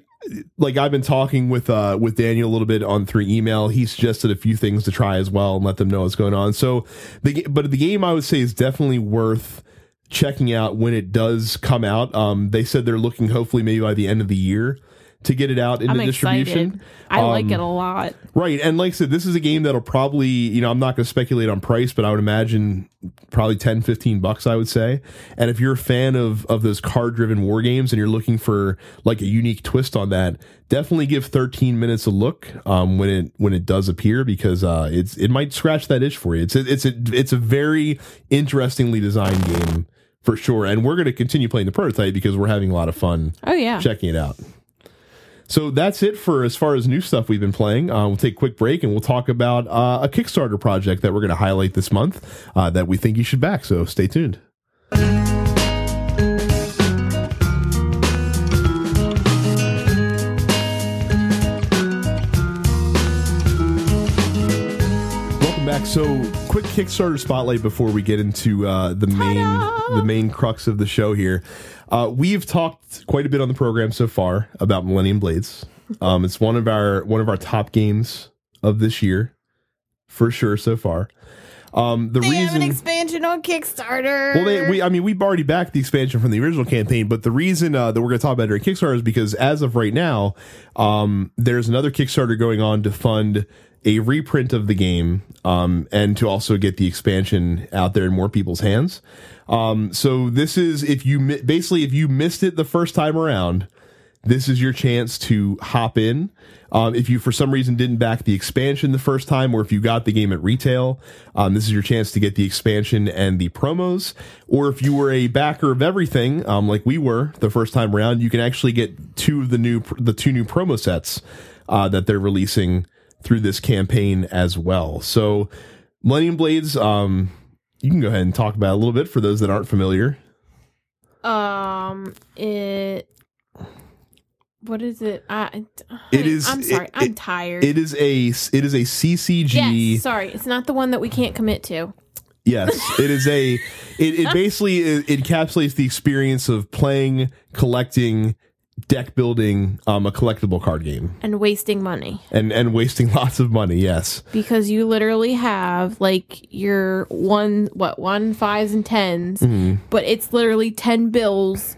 like I've been talking with uh with Daniel a little bit on through email. He suggested a few things to try as well and let them know what's going on. So the but the game I would say is definitely worth checking out when it does come out. Um, they said they're looking hopefully maybe by the end of the year to get it out into I'm distribution. excited. I like Um, it a lot. Right. And like I said, this is a game that'll probably, you know, I'm not going to speculate on price, but I would imagine probably 10, 15 bucks, I would say. And if you're a fan of, of those card driven war games and you're looking for like a unique twist on that, definitely give 13 minutes a look, um, when it, when it does appear because, uh, it's, it might scratch that itch for you. It's, a, it's a, it's a very interestingly designed game for sure. And we're going to continue playing the prototype because we're having a lot of fun Oh, yeah. checking it out. So that's it for as far as new stuff we've been playing. Uh, we'll take a quick break and we'll talk about uh, a Kickstarter project that we're going to highlight this month uh, that we think you should back. So stay tuned. Welcome back. So, quick Kickstarter spotlight before we get into uh, the main Ta-da! the main crux of the show here. Uh, we've talked quite a bit on the program so far about Millennium Blades. Um, it's one of our one of our top games of this year, for sure so far. Um, the They have an expansion on Kickstarter. well, they, we, I mean, we've already backed the expansion from the original campaign, but the reason uh, that we're going to talk about it during Kickstarter is because as of right now, um, there's another Kickstarter going on to fund a reprint of the game, um, and to also get the expansion out there in more people's hands. Um, so this is if you mi- basically if you missed it the first time around, this is your chance to hop in. Um, if you for some reason didn't back the expansion the first time, or if you got the game at retail, um, this is your chance to get the expansion and the promos. Or if you were a backer of everything, um, like we were the first time around, you can actually get two of the new the two new promo sets uh, that they're releasing through this campaign as well. So, Millennium Blades, um, you can go ahead and talk about it a little bit for those that aren't familiar. Um, it. What is it? I. It is- I'm sorry. it- I'm it- tired. It is a it is a CCG. yes. Sorry, it's not the one that we can't commit to. Yes, it is a. It, it basically it encapsulates the experience of playing, collecting, deck building, um, a collectible card game, And wasting money and and wasting lots of money. Yes, because you literally have like your one what one fives and 10s Mm-hmm. but it's literally ten bills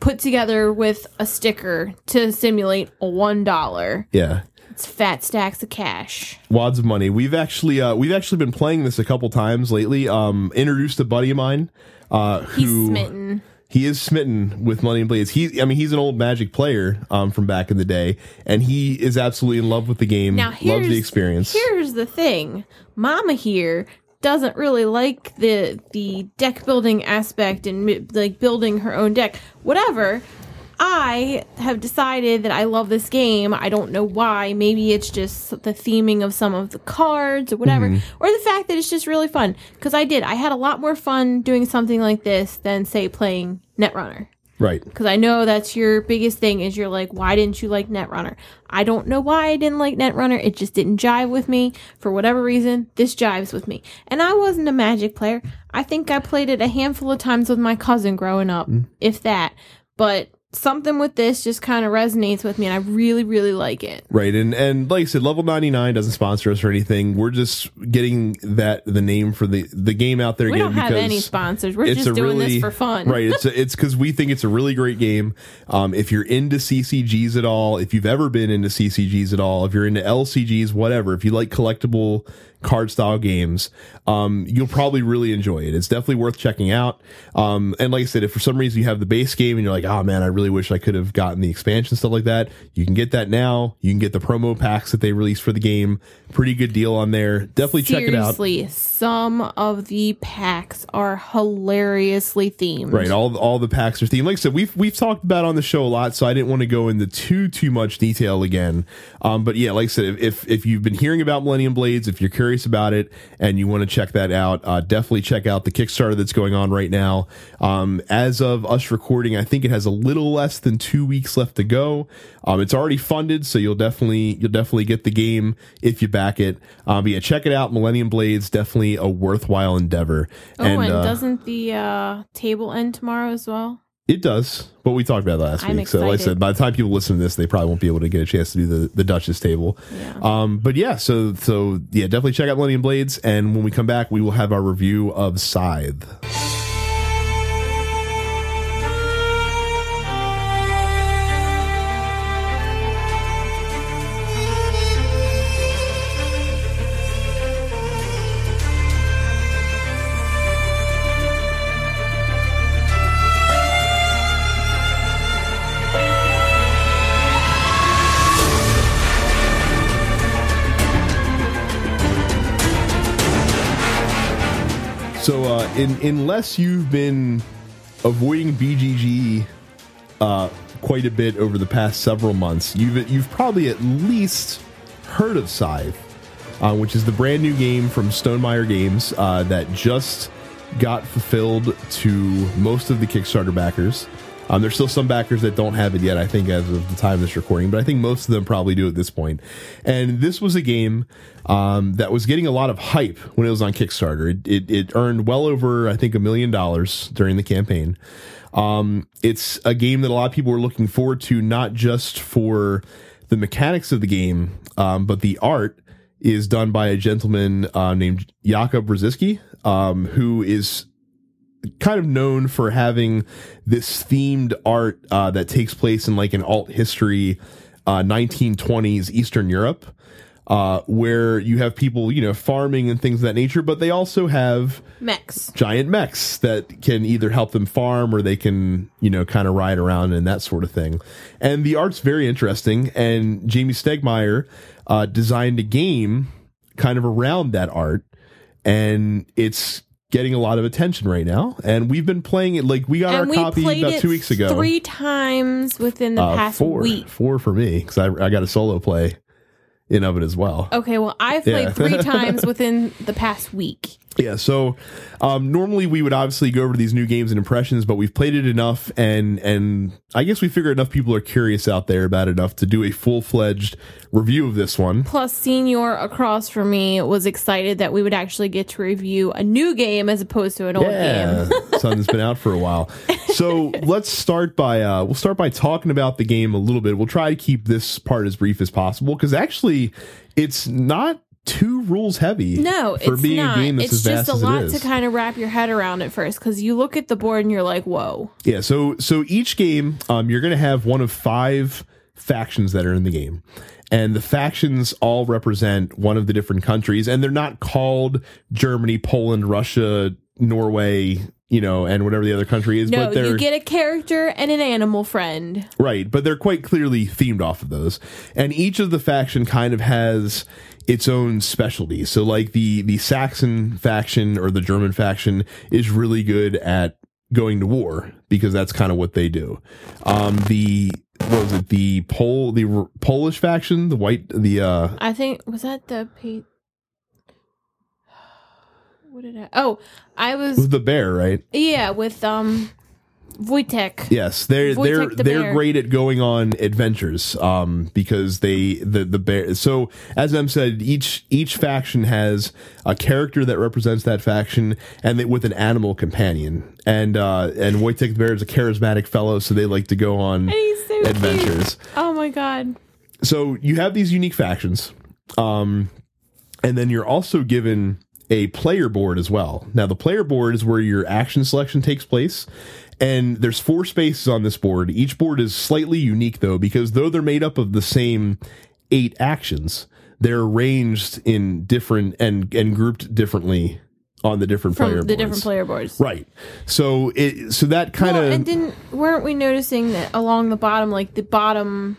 put together with a sticker to simulate a one dollar. yeah. It's fat stacks of cash. wads of money. We've actually uh, we've actually been playing this a couple times lately. Um, introduced a buddy of mine uh, He's who smitten. He is smitten with Millennium Blades. He, I mean, he's an old Magic player um, from back in the day, and he is absolutely in love with the game. Now loves the experience. Here's the thing, Mama here doesn't really like the the deck building aspect and like building her own deck. Whatever. I have decided that I love this game. I don't know why. Maybe it's just the theming of some of the cards or whatever, Mm-hmm. or the fact that it's just really fun. Because I did. I had a lot more fun doing something like this than say playing Netrunner Right. because I know that's your biggest thing is you're like, why didn't you like Netrunner? I don't know why I didn't like Netrunner. It just didn't jive with me for whatever reason. This jives with me, and I wasn't a Magic player. I think I played it a handful of times with my cousin growing up, if that. But something with this just kind of resonates with me, and I really, really like it. Right, and and like I said, level ninety nine doesn't sponsor us or anything. We're just getting that the name for the the game out there We don't have any sponsors. We're just doing really this for fun. right. It's a, it's because we think it's a really great game. Um, if you're into CCGs at all, if you've ever been into CCGs at all, if you're into LCGs, whatever, if you like collectible card style games, um, you'll probably really enjoy it. It's definitely worth checking out. Um, and like I said, if for some reason you have the base game and you're like, oh man, I really wish I could have gotten the expansion stuff like that, you can get that now. You can get the promo packs that they released for the game. Pretty good deal on there. Definitely check it out. Seriously, some of the packs are hilariously themed. Right, all all the packs are themed. Like I said, we've we've talked about on the show a lot, so I didn't want to go into too too much detail again. Um, but yeah, like I said, if if you've been hearing about Millennium Blades, if you're curious about it and you want to check that out, uh, definitely check out the Kickstarter that's going on right now. Um, as of us recording, I think it has a little less than two weeks left to go. Um, it's already funded, so you'll definitely you'll definitely get the game if you back it. Um, but yeah, check it out. Millennium Blades definitely a worthwhile endeavor. Oh, and, uh, doesn't the uh, table end tomorrow as well? It does, but we talked about it last I'm week. So, like I said, by the time people listen to this, they probably won't be able to get a chance to do the, the Duchess table. Yeah. Um, but yeah, so so yeah, definitely check out Millennium Blades, and when we come back, we will have our review of Scythe. In, unless you've been avoiding BGG uh, quite a bit over the past several months, you've you've probably at least heard of Scythe, uh, which is the brand new game from Stonemaier Games uh, that just got fulfilled to most of the Kickstarter backers. Um, there's still some backers that don't have it yet, I think, as of the time of this recording, but I think most of them probably do at this point. And this was a game um, that was getting a lot of hype when it was on Kickstarter. It, it, it earned well over, I think, a million dollars during the campaign. Um, it's a game that a lot of people were looking forward to, not just for the mechanics of the game, um, but the art is done by a gentleman uh, named Jakub Różalski, um, who is kind of known for having this themed art uh, that takes place in like an alt history uh, 1920s Eastern Europe. uh, where you have people, you know, farming and things of that nature, but they also have Mechs. giant mechs that can either help them farm or they can, you know, kind of ride around and that sort of thing. And the art's very interesting. And Jamey Stegmaier uh, designed a game kind of around that art, and it's getting a lot of attention right now. And we've been playing it like we got And our we copy about two weeks ago. three times within the Uh, past four, week. four for me because I, I got a solo play in of it as well. Okay, well, I've played Yeah. three times within the past week. Yeah, so um, normally we would obviously go over these new games and impressions, but we've played it enough, and and I guess we figure enough people are curious out there about enough to do a full fledged review of this one. Plus, Senior across from me was excited that we would actually get to review a new game as opposed to an old Yeah, game. something that's been out for a while. So let's start by uh, we'll start by talking about the game a little bit. We'll try to keep this part as brief as possible because actually it's not too rules heavy. No, for it's being not. a game that's it's just a lot to kind of wrap your head around at first because you look at the board and you're like, "Whoa!" Yeah, so so each game, um, you're going to have one of five factions that are in the game, and the factions all represent one of the different countries, and they're not called Germany, Poland, Russia, Norway, you know, and whatever the other country is. No, but they're you get a character and an animal friend. right, but they're quite clearly themed off of those, and each of the faction kind of has its own specialty. So, like the the Saxon faction or the German faction is really good at going to war because that's kind of what they do. Um, the what was it? The Pol the R- Polish faction, the white the uh I think was that the pa- What did I? Oh, I was was the bear, right? yeah with um Wojtek. Yes, they're Wojtek they're the they're bear. great at going on adventures. Um, because they the the bear. So as Em said, each each faction has a character that represents that faction, and they, with an animal companion. And uh, and Wojtek the bear is a charismatic fellow, so they like to go on so cute. adventures. Oh my god. so you have these unique factions um and then you're also given a player board as well. Now the player board is where your action selection takes place and there's four spaces on this board. Each board is slightly unique though because though they're made up of the same eight actions they're arranged in different and and grouped differently on the different From player the boards. different player boards. right. So it so that kind of Well, and didn't weren't we noticing that along the bottom, like the bottom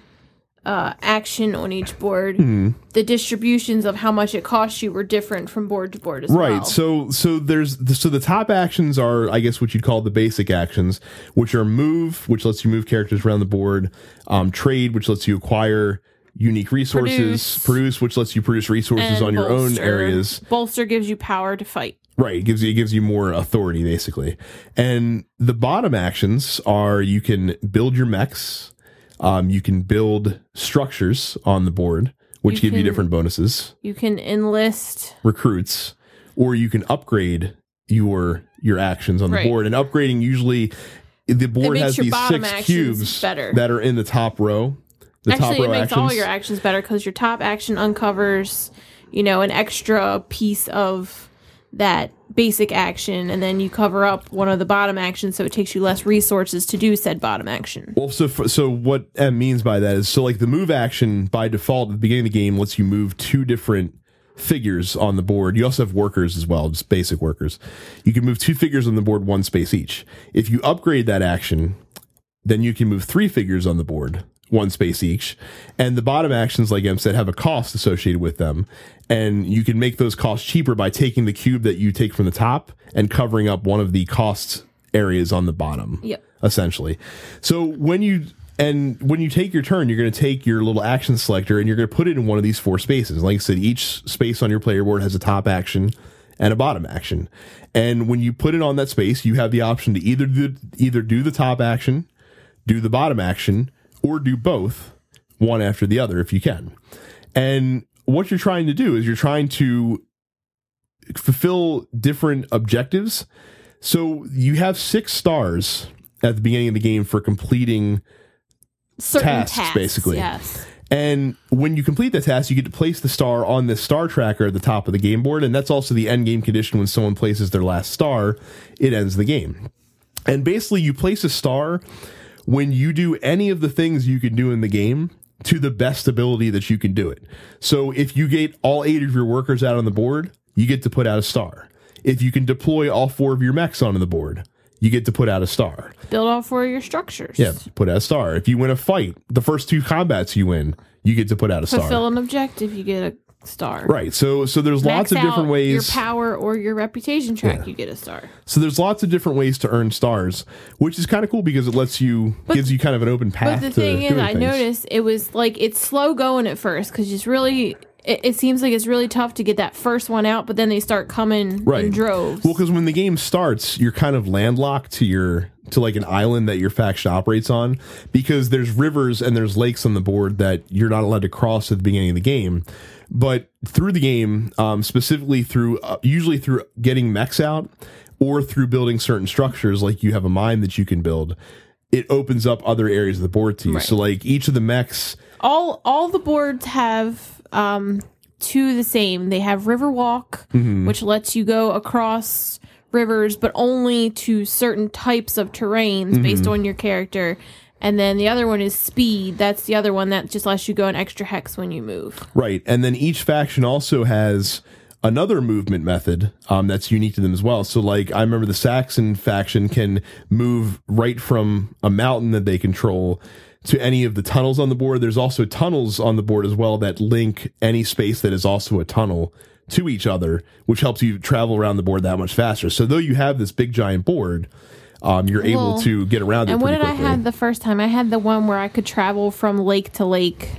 uh, action on each board, Hmm. the distributions of how much it costs you were different from board to board as right well. Right. So so there's so the top actions are i guess what you'd call the basic actions which are move which lets you move characters around the board um, trade which lets you acquire unique resources Produce. produce, which lets you produce resources on your own areas Bolster gives you power to fight. Right, it gives you it gives you more authority basically. And the bottom actions are you can build your mechs, um, you can build structures on the board, which You give you different bonuses, You can enlist. recruits, or you can upgrade your your actions on the board. And upgrading usually the board has your these bottom six cubes better. that are in the top row. The top Actually, row it makes actions. all your actions better because your top action uncovers, you know, an extra piece of that basic action, and then you cover up one of the bottom actions, so it takes you less resources to do said bottom action. Well, so f so what Em means by that is so like the move action by default at the beginning of the game lets you move two different figures on the board. You also have workers as well, just basic workers. You can move two figures on the board, one space each. If you upgrade that action, then you can move three figures on the board, one space each. And the bottom actions, like Em said, have a cost associated with them. And you can make those costs cheaper by taking the cube that you take from the top and covering up one of the cost areas on the bottom Yep. essentially. So when you and when you take your turn, you're going to take your little action selector and you're going to put it in one of these four spaces. Like I said, each space on your player board has a top action and a bottom action. And when you put it on that space, you have the option to either do, either do the top action, do the bottom action, or do both, one after the other if you can. And what you're trying to do is you're trying to fulfill different objectives. So you have six stars at the beginning of the game for completing Certain Tasks, tasks, basically. Yes. and when you complete the task, you get to place the star on this star tracker at the top of the game board, and that's also the end game condition. When someone places their last star, it ends the game. And basically, you place a star when you do any of the things you can do in the game to the best ability that you can do it. So if you get all eight of your workers out on the board, you get to put out a star. If you can deploy all four of your mechs onto the board, you get to put out a star. Build all four of your structures. Yeah, put out a star. If you win a fight, the first two combats you win, you get to put out a star. Fulfill an objective, you get a star. Right. So so there's Max lots of different ways. Your power or your reputation track, Yeah. you get a star. So there's lots of different ways to earn stars, which is kind of cool because it lets you gives you kind of an open path. But the thing is, I things. noticed it was like it's slow going at first because it's really. It, it seems like it's really tough to get that first one out, but then they start coming right in droves. Well, because when the game starts, you're kind of landlocked to your to like an island that your faction operates on because there's rivers and there's lakes on the board that you're not allowed to cross at the beginning of the game. But through the game, um, specifically through uh, usually through getting mechs out or through building certain structures, like you have a mine that you can build. It opens up other areas of the board to you. Right. So, like each of the mechs, all all the boards have um two the same. They have Riverwalk, Mm-hmm. which lets you go across rivers, but only to certain types of terrains Mm-hmm. based on your character. And then the other one is Speed. That's the other one that just lets you go an extra hex when you move. Right. And then each faction also has another movement method um, that's unique to them as well. So, like, I remember the Saxon faction can move right from a mountain that they control to any of the tunnels on the board. There's also tunnels on the board as well that link any space that is also a tunnel to each other, which helps you travel around the board that much faster. So, though you have this big giant board, um, you're able to get around And what did I quickly. have the first time? I had the one where I could travel from lake to lake.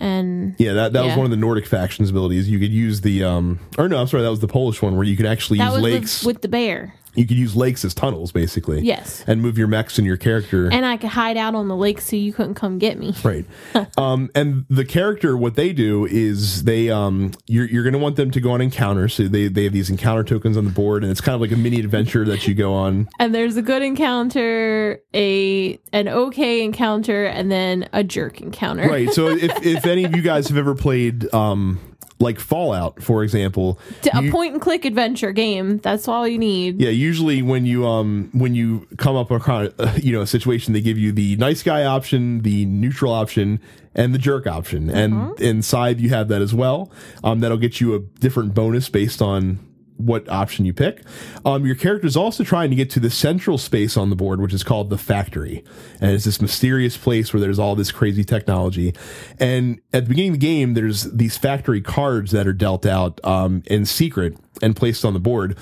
And yeah, that, that was one of the Nordic factions abilities. You could use the um or no, I'm sorry, that was the Polish one where you could actually that use lakes. with, with the bear. You could use lakes as tunnels basically. Yes. And move your mechs and your character. And I could hide out on the lake so you couldn't come get me. right. um and the character what they do is they um you're you're going to want them to go on encounters. So they they have these encounter tokens on the board and it's kind of like a mini adventure that you go on. And there's a good encounter, a an okay encounter, and then a jerk encounter. Right. So if if any of you guys have ever played um like Fallout, for example, you- a point and click adventure game. That's all you need. Yeah, usually when you um when you come up across uh, you know a situation, they give you the nice guy option, the neutral option, and the jerk option, and inside you have that as well. Um, that'll get you a different bonus based on what option you pick. Um, your character is also trying to get to the central space on the board, which is called the factory, and it's this mysterious place where there's all this crazy technology. And at the beginning of the game, there's these factory cards that are dealt out um, in secret and placed on the board.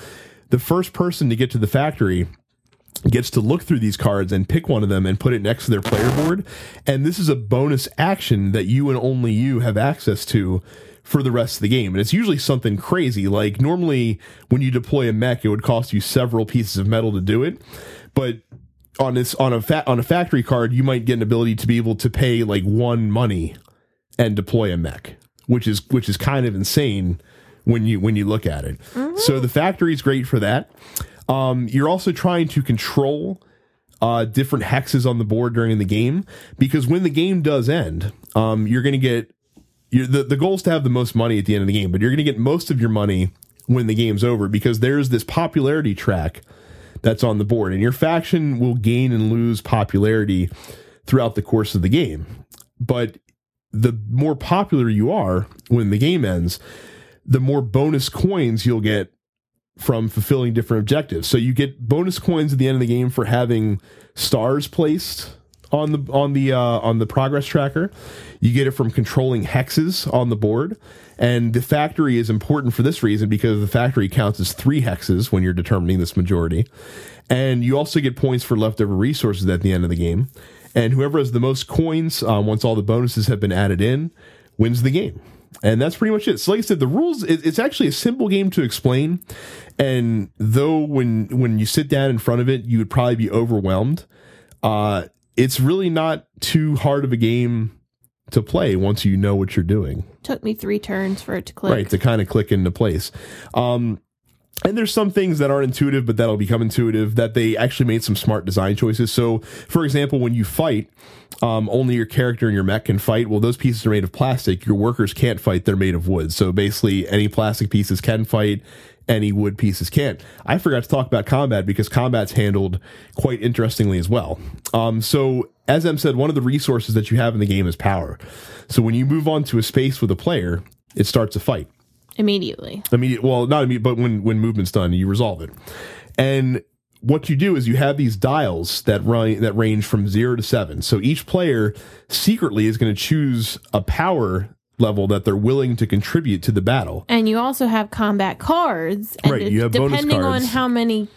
The first person to get to the factory gets to look through these cards and pick one of them and put it next to their player board. And this is a bonus action that you and only you have access to for the rest of the game. And it's usually something crazy. Like normally when you deploy a mech, it would cost you several pieces of metal to do it. But on this on a fa- on a factory card, you might get an ability to be able to pay like one money and deploy a mech, which is which is kind of insane when you when you look at it. So the factory is great for that. Um, you're also trying to control uh, different hexes on the board during the game because when the game does end, um, you're going to get the the goal is to have the most money at the end of the game, but you're going to get most of your money when the game's over because there's this popularity track that's on the board, and your faction will gain and lose popularity throughout the course of the game. But the more popular you are when the game ends, the more bonus coins you'll get from fulfilling different objectives. So you get bonus coins at the end of the game for having stars placed on the on the uh, on the progress tracker. You get it from controlling hexes on the board. And the factory is important for this reason because the factory counts as three hexes when you're determining this majority. And you also get points for leftover resources at the end of the game. And whoever has the most coins, um, once all the bonuses have been added in, wins the game. And that's pretty much it. So, like I said, the rules, it, it's actually a simple game to explain. And though when, when you sit down in front of it, you would probably be overwhelmed, uh, it's really not too hard of a game to play once you know what you're doing. Took me three turns for it to click. right to kind of click into place. Um and there's some things that aren't intuitive but that'll become intuitive that they actually made some smart design choices. So for example when you fight um, only your character and your mech can fight well those pieces are made of plastic. Your workers can't fight they're made of wood. So basically any plastic pieces can fight any wood pieces can't i forgot to talk about combat because combat's handled quite interestingly as well. Um, so as Em said, one of the resources that you have in the game is power. So when you move on to a space with a player, it starts a fight. Immediately. immediate well not immediate but when when movement's done you resolve it. And what you do is you have these dials that run that range from zero to seven. So each player secretly is going to choose a power level that they're willing to contribute to the battle And you also have combat cards. And Right, you have depending on how many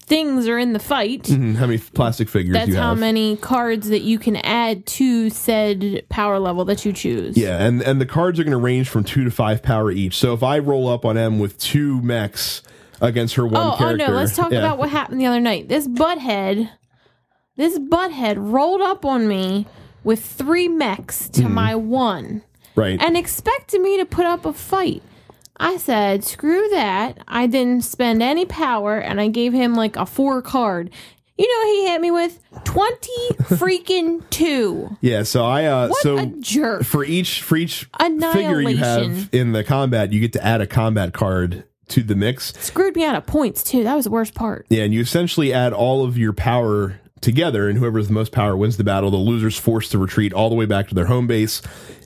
things are in the fight, Mhm, how many plastic figures that's you how many cards that you can add to said power level that you choose. yeah and and the cards are going to range from two to five power each so if i roll up on Em with two mechs against her one Oh, character Oh, no, let's talk yeah. about what happened the other night. This butthead, this butthead rolled up on me with three mechs to my one right and expected me to put up a fight. I said, screw that. I didn't spend any power and I gave him like a four card. You know what he hit me with? 20 freaking two. yeah so i uh What so a jerk. for each for each figure you have in the combat, you get to add a combat card to the mix. Screwed me out of points too. That was the worst part. Yeah, and you essentially add all of your power together, and whoever has the most power wins the battle. The loser's forced to retreat all the way back to their home base,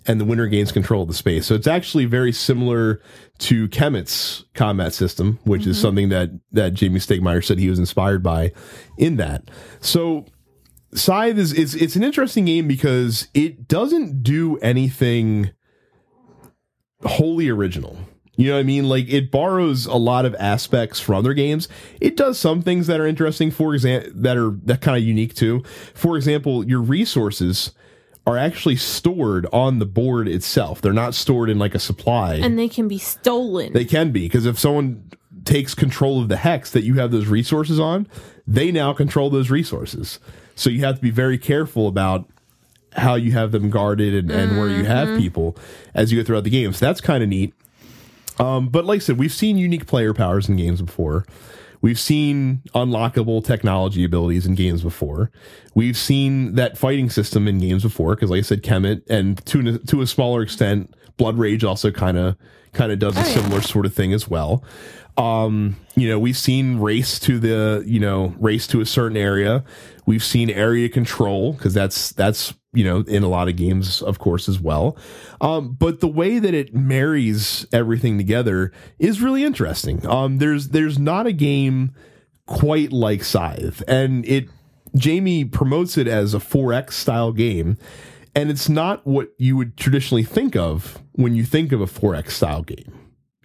and the winner gains control of the space. So it's actually very similar to Kemet's combat system, which is mm-hmm. something that that Jamey Stegmaier said he was inspired by in that. So Scythe is, is it's an interesting game because it doesn't do anything wholly original. You know what I mean? Like it borrows a lot of aspects from other games. It does some things that are interesting, for example, that are that kind of unique too. For example, your resources are actually stored on the board itself. They're not stored in like a supply. And they can be stolen. They can be because if someone takes control of the hex that you have those resources on, they now control those resources. So you have to be very careful about how you have them guarded and, and where you have mm-hmm. people as you go throughout the game. So that's kind of neat. Um, but like I said, we've seen unique player powers in games before. We've seen unlockable technology abilities in games before. We've seen that fighting system in games before because, like I said, Kemet and to to a smaller extent, Blood Rage also kind of kind of does a Oh, yeah. similar sort of thing as well. Um, you know, we've seen race to the you know race to a certain area. We've seen area control because that's that's you know in a lot of games, of course, as well. Um, but the way that it marries everything together is really interesting. Um, there's there's not a game quite like Scythe, and it Jamey promotes it as a 4X style game, and it's not what you would traditionally think of when you think of a 4X style game.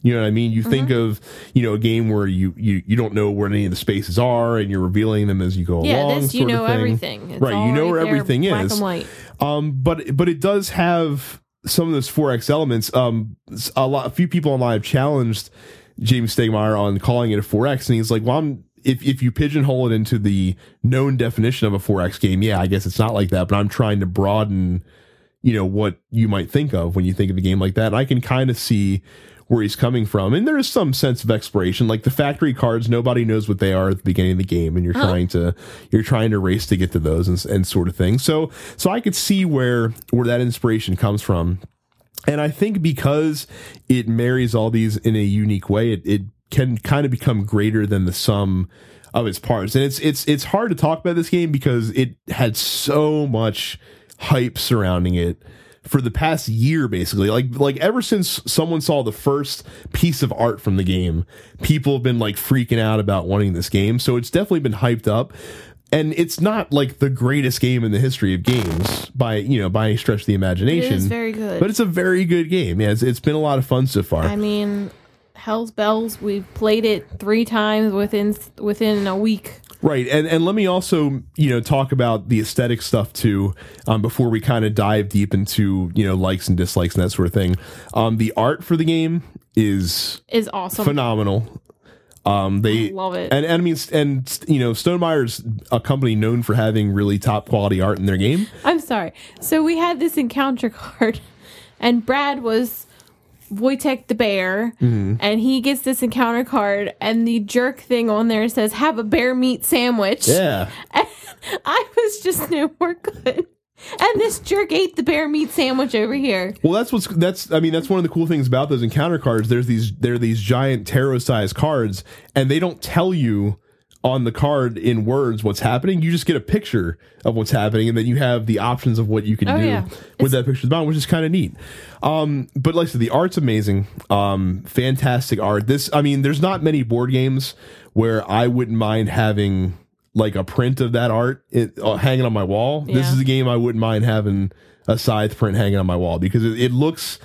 You know what I mean? You think Mm-hmm. of you know a game where you, you you don't know where any of the spaces are, and you're revealing them as you go along. yeah, along. this you know everything. It's right? You know where there, everything black is. And white. Um, but but it does have some of those 4X elements. Um, a lot, a few people online have challenged James Stegmaier on calling it a 4X, and he's like, "Well, I'm, if if you pigeonhole it into the known definition of a 4X game, yeah, I guess it's not like that. But I'm trying to broaden, you know, what you might think of when you think of a game like that. And I can kind of see." Where he's coming from, and there is some sense of exploration. Like the factory cards, nobody knows what they are at the beginning of the game, and you're trying to you're trying to race to get to those and, and sort of thing. So so I could see where where that inspiration comes from. And I think because it marries all these in a unique way, it, it can kind of become greater than the sum of its parts. And it's it's it's hard to talk about this game because it had so much hype surrounding it for the past year basically like like ever since someone saw the first piece of art from the game people have been like freaking out about wanting this game so it's definitely been hyped up and it's not like the greatest game in the history of games by you know by any stretch of the imagination It is very good. but it's a very good game yeah it's, it's been a lot of fun so far I mean, Hell's Bells. We've played it three times within within a week. Right, and and let me also you know talk about the aesthetic stuff too um, before we kind of dive deep into you know likes and dislikes and that sort of thing. Um, the art for the game is Is awesome. phenomenal. Um, they Love it. and, and I mean and you know Stone Stonemaier's a company known for having really top quality art in their game. I'm sorry. So we had this encounter card, and Brad was Wojtek the bear, Mm-hmm. and he gets this encounter card, and the jerk thing on there says "Have a bear meat sandwich." Yeah, And I was just no more good. And this jerk ate the bear meat sandwich over here. Well, that's what's that's. I mean, that's one of the cool things about those encounter cards. There's these there are these giant tarot sized cards, and they don't tell you on the card in words what's happening. You just get a picture of what's happening, and then you have the options of what you can Oh, do yeah. with that picture bound, which is kind of neat. Um, but like I said, the art's amazing. Um, fantastic art. This, I mean, there's not many board games where I wouldn't mind having like a print of that art it, uh, hanging on my wall. This is a game I wouldn't mind having a scythe print hanging on my wall because it, it looks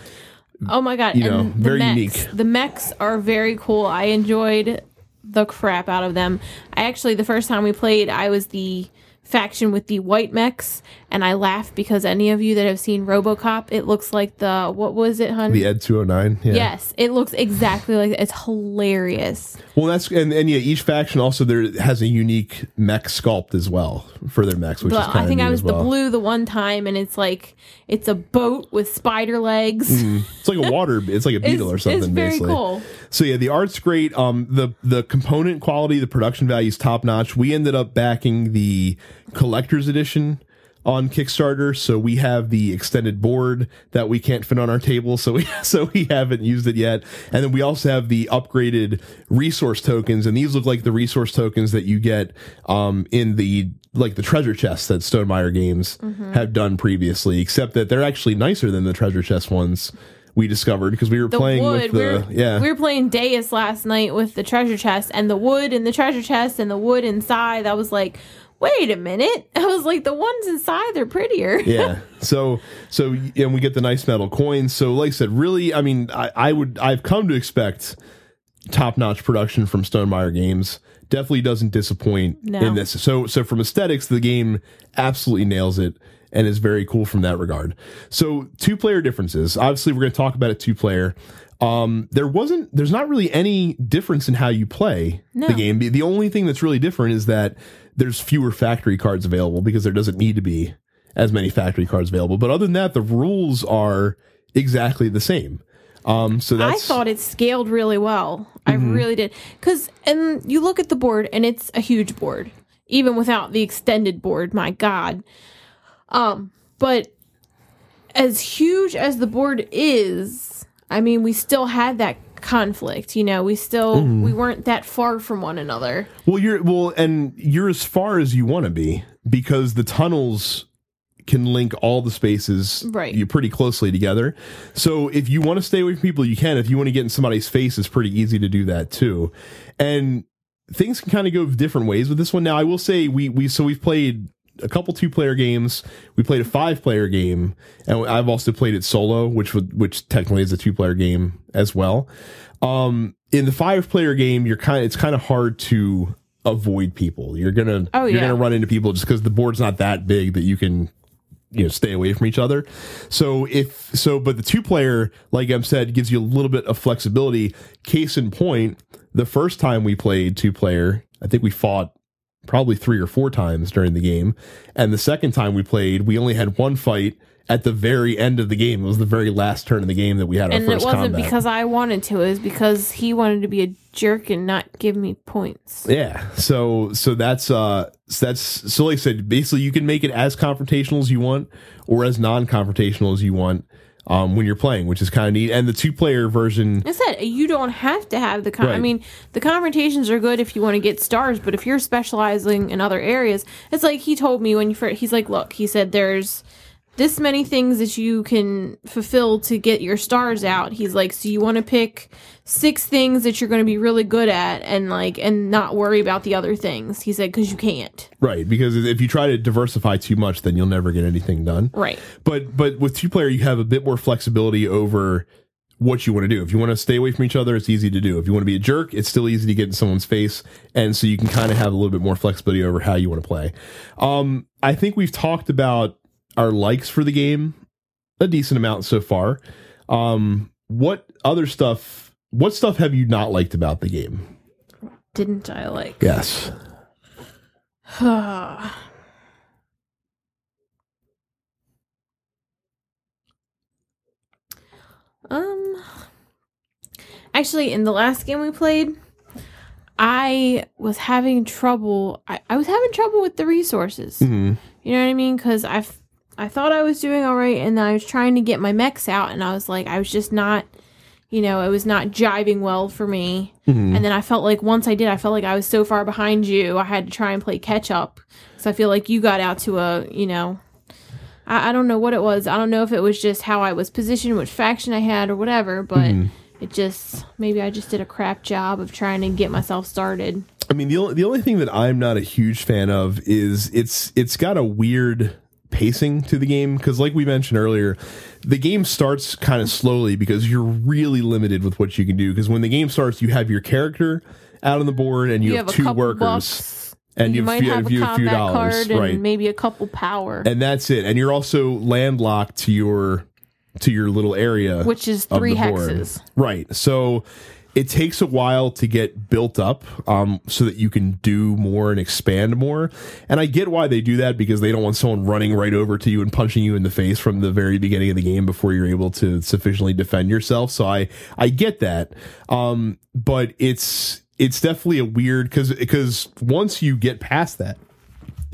Oh my god! You know, very mechs, unique. The mechs are very cool. I enjoyed the crap out of them. I actually, the first time we played, I was the faction with the white mechs, and I laughed because any of you that have seen RoboCop, it looks like the what was it, hun? the Ed 209. Yeah. Yes, it looks exactly like it's hilarious. Well, that's and, and yeah, each faction also there has a unique mech sculpt as well for their mechs, which The- is kind I think I was well. the blue the one time, and it's like it's a boat with spider legs. Mm-hmm. It's like a water. It's like a beetle or something. it's very basically. cool. So yeah, the art's great. Um, the the component quality, the production value is top notch. We ended up backing the collector's edition on Kickstarter, so we have the extended board that we can't fit on our table, so we so we haven't used it yet. And then we also have the upgraded resource tokens, and these look like the resource tokens that you get um in the like the treasure chests that Stonemaier Games Mm-hmm. have done previously, except that they're actually nicer than the treasure chest ones we discovered because we were the playing wood. with the we were, yeah we were playing Deus last night with the treasure chest and the wood in the treasure chest and the wood inside. I was like, wait a minute. I was like, the ones inside they're prettier. yeah. So so and we get the nice metal coins. So like I said, really, I mean, I, I would I've come to expect top notch production from Stonemaier Games. Definitely doesn't disappoint No. in this. So so from aesthetics, the game absolutely nails it and is very cool from that regard. So two player differences. Obviously, we're going to talk about it two player. Um, there wasn't, there's not really any difference in how you play No. the game. The- only thing that's really different is that there's fewer factory cards available because there doesn't need to be as many factory cards available. But other than that, the rules are exactly the same. Um, so I thought it scaled really well. I Mm-hmm. really did. Cause and you look at the board and it's a huge board. Even without the extended board, my God. Um, but as huge as the board is, I mean, we still had that conflict, you know, we still Mm-hmm. we weren't that far from one another. Well, you're well, and you're as far as you want to be because the tunnels can link all the spaces Right. you pretty closely together. So if you want to stay away from people, you can. If you want to get in somebody's face, it's pretty easy to do that too. And things can kind of go different ways with this one. Now, I will say we we so we've played a couple two player games. We played a five player game, and I've also played it solo, which would which technically is a two player game as well. Um, in the five player game, you're kind it's kind of hard to avoid people. You're gonna Oh, you're yeah. gonna run into people just because the board's not that big that you can you know stay away from each other. So if so, but the two player, like Em said, gives you a little bit of flexibility. Case in point, the first time we played two player, I think we fought probably three or four times during the game, and the second time we played, we only had one fight at the very end of the game. It was the very last turn of the game that we had our And it wasn't combat. because I wanted to, it was because he wanted to be a jerk and not give me points. Yeah. So so that's uh so that's so like I said, basically you can make it as confrontational as you want or as non confrontational as you want um when you're playing, which is kind of neat. And the two player version I said you don't have to have the. Con- I mean, the confrontations are good if you want to get stars, but if you're specializing in other areas, it's like he told me when you first. He's like, look, he said there's this many things that you can fulfill to get your stars out. He's like, so you want to pick six things that you're going to be really good at, and like, and not worry about the other things. He said because you can't. right, because if you try to diversify too much, then you'll never get anything done. Right. But but with two player you have a bit more flexibility over what you want to do. If you want to stay away from each other, it's easy to do. If you want to be a jerk, it's still easy to get in someone's face. And so you can kind of have a little bit more flexibility over how you want to play. Um, I think we've talked about our likes for the game a decent amount so far. Um, what other stuff, what stuff have you not liked about the game? Didn't I like? Yes. Um, actually, in the last game we played, I was having trouble. I, I was having trouble with the resources. hmm You know what I mean? Because I, I thought I was doing all right, and then I was trying to get my mechs out, and I was like, I was just not you know, it was not jiving well for me. Mm-hmm. And then I felt like once I did, I felt like I was so far behind you, I had to try and play catch up. So I feel like you got out to a, you know, I, I don't know what it was. I don't know if it was just how I was positioned, which faction I had, or whatever. But Mm-hmm. it just maybe I just did a crap job of trying to get myself started. I mean, the only the only thing that I'm not a huge fan of is it's it's got a weird pacing to the game because, like we mentioned earlier, the game starts kind of slowly because you're really limited with what you can do. Because when the game starts, you have your character out on the board and you, You, have, have, two workers bucks. and you you you have a you have combat dollars, card and right? maybe a couple power, and that's it. And you're also landlocked to your to your little area, which is three the board. hexes. Right. So it takes a while to get built up um, so that you can do more and expand more. And I get why they do that because they don't want someone running right over to you and punching you in the face from the very beginning of the game before you're able to sufficiently defend yourself. So I I get that. Um, but it's it's definitely a weird because because once you get past that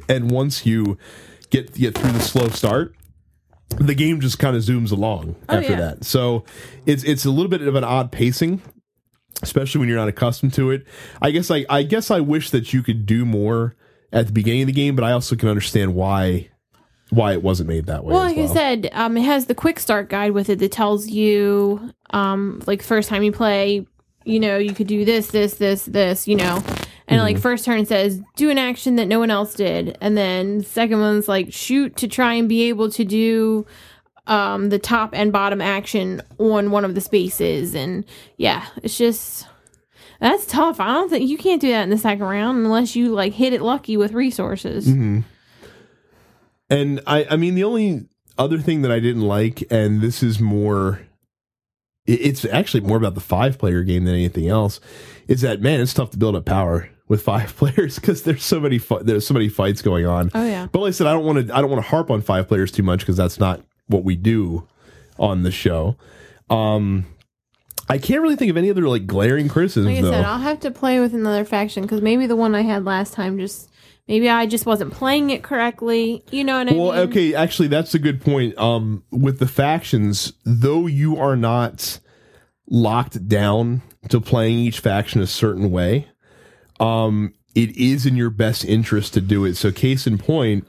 and once you get get through the slow start the game just kind of zooms along after yeah. that. So it's it's a little bit of an odd pacing, especially when you're not accustomed to it. I guess I I guess I wish that you could do more at the beginning of the game, but I also can understand why why it wasn't made that way. Well, like I said, um, it has the quick start guide with it that tells you, um, like first time you play, you know, you could do this, this, this, this, you know, and like first turn says do an action that no one else did, and then second one's like shoot to try and be able to do, um, the top and bottom action on one of the spaces, and yeah, it's just. That's tough. I don't think you can't do that in the second round unless you like hit it lucky with resources. And I, I mean, the only other thing that I didn't like, and this is more, it's actually more about the five player game than anything else, is that man, it's tough to build up power with five players because there's so many fu- there's so many fights going on. Oh yeah. But like I said, I don't want to I don't want to harp on five players too much because that's not what we do on the show. Um, I can't really think of any other like glaring criticisms Like I though. said, I'll have to play with another faction because maybe the one I had last time just maybe I just wasn't playing it correctly. You know what I Well, mean? Well, okay, actually, that's a good point. Um, with the factions, though you are not locked down to playing each faction a certain way, um, it is in your best interest to do it. So, case in point,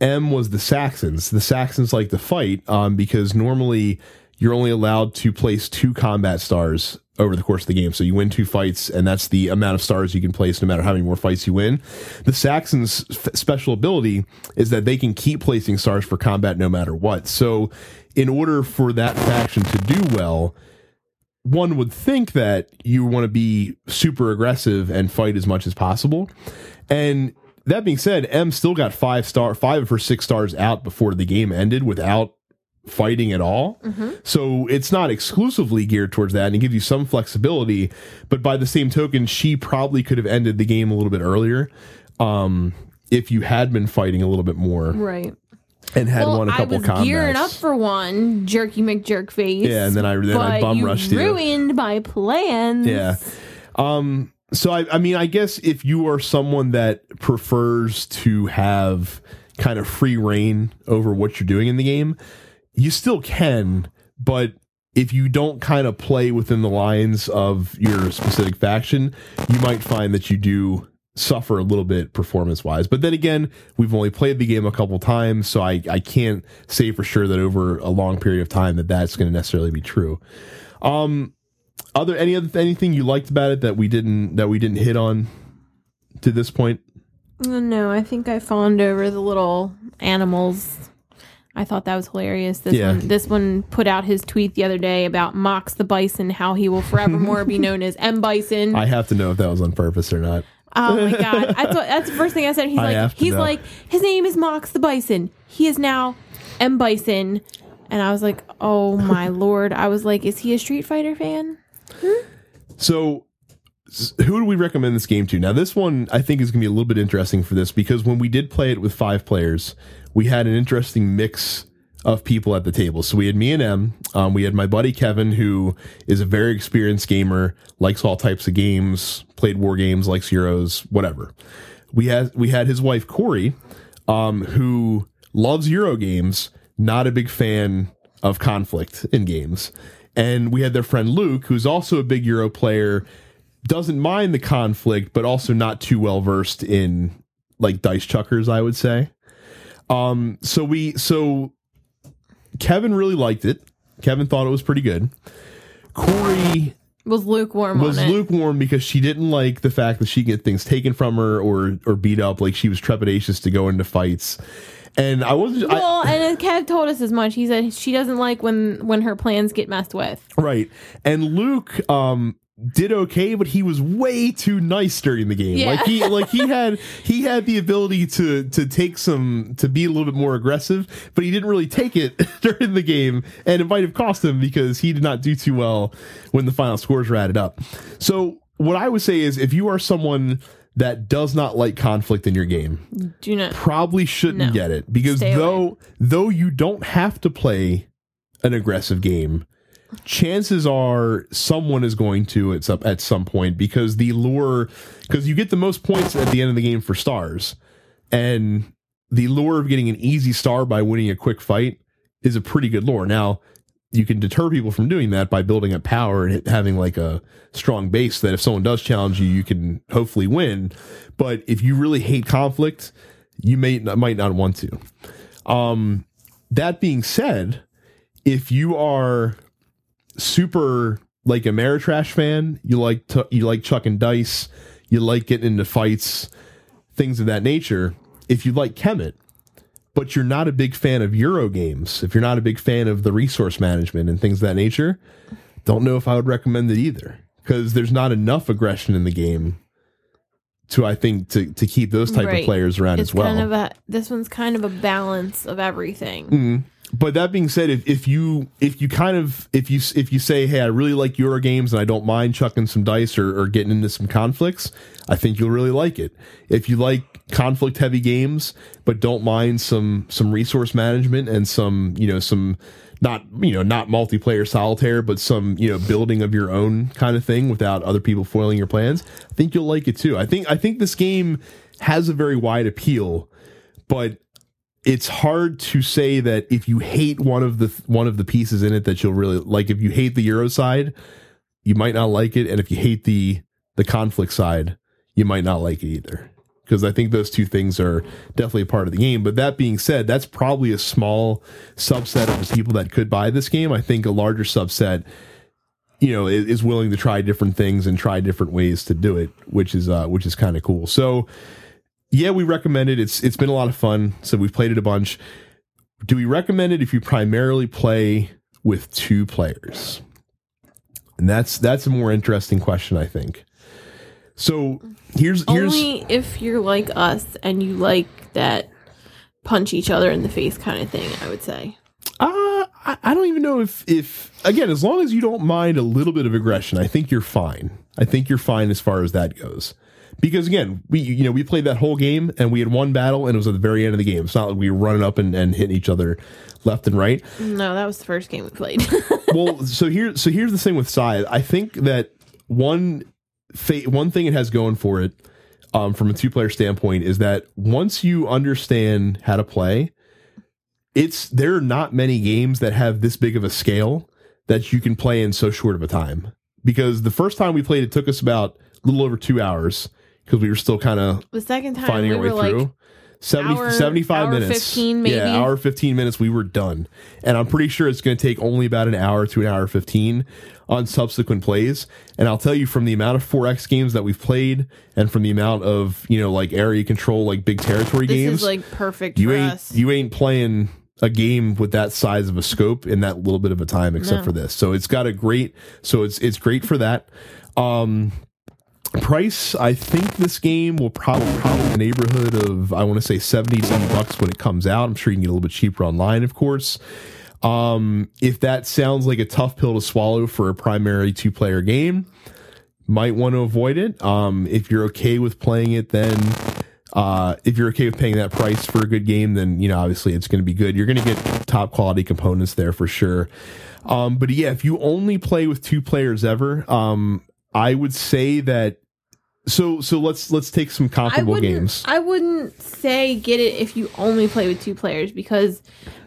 Em was the Saxons. The Saxons like to fight um, because normally you're only allowed to place two combat stars over the course of the game. So you win two fights, and that's the amount of stars you can place no matter how many more fights you win. The Saxons' f- special ability is that they can keep placing stars for combat no matter what. So, in order for that faction to do well, one would think that you want to be super aggressive and fight as much as possible. And that being said, Em still got five star, five of her six stars out before the game ended without fighting at all. So it's not exclusively geared towards that and it gives you some flexibility. But by the same token, she probably could have ended the game a little bit earlier. Um, if you had been fighting a little bit more right. and had Well, won a couple was combats. gearing up for one, Jerky McJerkface. Yeah, and then I- then I bum rushed you. ruined my plans. Yeah. Um so I I mean I guess if you are someone that prefers to have kind of free reign over what you're doing in the game, you still can, but if you don't kind of play within the lines of your specific faction, you might find that you do suffer a little bit performance wise. But then again, we've only played the game a couple times, so I, I can't say for sure that over a long period of time that that's going to necessarily be true. Um, other any other anything you liked about it that we didn't that we didn't hit on to this point? No, I think I fawned over the little animals. I thought that was hilarious. This Yeah. one, this one put out his tweet the other day about Mox the Bison, how he will forevermore be known as M Bison. I have to know if that was on purpose or not. Oh my god! I thought that's the first thing I said. He's I like, he's know. like, his name is Mox the Bison. He is now M Bison, and I was like, oh my lord! I was like, is he a Street Fighter fan? So, who do we recommend this game to? Now, this one I think is going to be a little bit interesting for this because when we did play it with five players, we had an interesting mix of people at the table. So we had me and Em. Um, we had my buddy Kevin, who is a very experienced gamer, likes all types of games, played war games, likes Euros, whatever. We had we had his wife Corey, um, who loves Euro games, not a big fan of conflict in games. And we had their friend Luke, who's also a big Euro player, doesn't mind the conflict, but also not too well versed in like dice chuckers, I would say. Um, so we so Kevin really liked it. Kevin thought it was pretty good. Corey Was lukewarm was on it. lukewarm because she didn't like the fact that she get things taken from her or or beat up. Like she was trepidatious to go into fights. And I wasn't I, well, and Kev told us as much. He said she doesn't like when when her plans get messed with. right. And Luke um did okay, but he was way too nice during the game. Yeah. Like he like he had he had the ability to to take some to be a little bit more aggressive, but he didn't really take it during the game, and it might have cost him because he did not do too well when the final scores were added up. So what I would say is if you are someone that does not like conflict in your game, Do not. probably shouldn't No. get it. Because Stay though though you don't have to play an aggressive game chances are someone is going to at some, at some point because the lure because you get the most points at the end of the game for stars. And the lure of getting an easy star by winning a quick fight is a pretty good lure. Now you can deter people from doing that by building up power and having like a strong base that if someone does challenge you you can hopefully win but if you really hate conflict you may might not want to um that being said if you are super like a Ameritrash fan, you like to, you like chucking dice, you like getting into fights, things of that nature. If you like Kemet, but you're not a big fan of Euro games, if you're not a big fan of the resource management and things of that nature, don't know if I would recommend it either because there's not enough aggression in the game to I think to to keep those type Right. of players around It's as well. kind of a. This one's kind of a balance of everything. Mm. But that being said, if, if you if you kind of if you if you say, hey, I really like Euro games and I don't mind chucking some dice or, or getting into some conflicts, I think you'll really like it. If you like conflict heavy games but don't mind some some resource management and some you know some not you know not multiplayer solitaire but some you know building of your own kind of thing without other people foiling your plans, I think you'll like it too. I think I think this game has a very wide appeal, but it's hard to say that if you hate one of the one of the pieces in it that you'll really like if you hate the euro side you might not like it. And if you hate the the conflict side you might not like it either. Because i think those two things are definitely part of the game. But that being said that's probably a small subset of the people that could buy this game. I think a larger subset you know is, is willing to try different things and try different ways to do it which is uh which is kind of cool. So yeah, we recommend it. It's it's been a lot of fun. So we've played it a bunch. Do we recommend it if you primarily play with two players? And that's that's a more interesting question, I think. So here's here's Only if you're like us and you like that punch each other in the face kind of thing. I would say. uh I, I don't even know if if again, as long as you don't mind a little bit of aggression, I think you're fine. I think you're fine as far as that goes. Because again, we you know we played that whole game and we had one battle and it was at the very end of the game. It's not like we were running up and, and hitting each other left and right. No, that was the first game we played. well, so here, so here's the thing with Scythe. I think that one fa- one thing it has going for it, um, from a two player standpoint, is that once you understand how to play, it's there are not many games that have this big of a scale that you can play in so short of a time. Because the first time we played, it took us about a little over two hours because we were still kind of the second time finding we our way were like, through. 70, hour- 75 hour minutes 15 maybe. yeah hour 15 minutes we were done and i'm pretty sure it's going to take only about an hour to an hour 15 on subsequent plays and i'll tell you from the amount of 4x games that we've played and from the amount of you know like area control like big territory this games like perfect you for ain't us. you ain't playing a game with that size of a scope in that little bit of a time except No. for this so it's got a great so it's it's great for that um price i think this game will probably probably in the neighborhood of i want to say 70 to 80 bucks when it comes out i'm sure you can get a little bit cheaper online of course um if that sounds like a tough pill to swallow for a primary two player game might want to avoid it um if you're okay with playing it then uh, if you're okay with paying that price for a good game, then you know obviously it's going to be good. You're going to get top quality components there for sure. Um, but yeah, if you only play with two players ever, um, I would say that. So so let's let's take some comparable games. I wouldn't say get it if you only play with two players because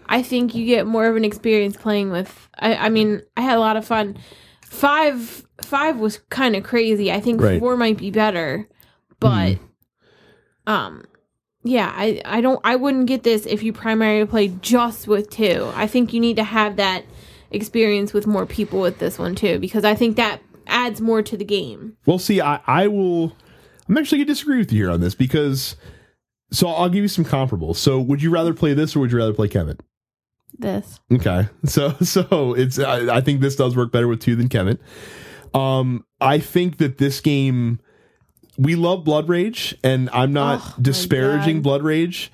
I think you get more of an experience playing with. I, I mean, I had a lot of fun. Five five was kind of crazy. I think Right. four might be better, but um, yeah, I I don't I wouldn't get this if you primarily play just with two. I think you need to have that experience with more people with this one too because I think that adds more to the game. Well, see, I, I will. I'm actually going to disagree with you here on this because. So I'll give you some comparables. So would you rather play this or would you rather play Kemet? This Okay, so so it's I, I think this does work better with two than Kemet. Um, I think that this game we love Blood Rage, and I'm not Oh, disparaging Blood Rage,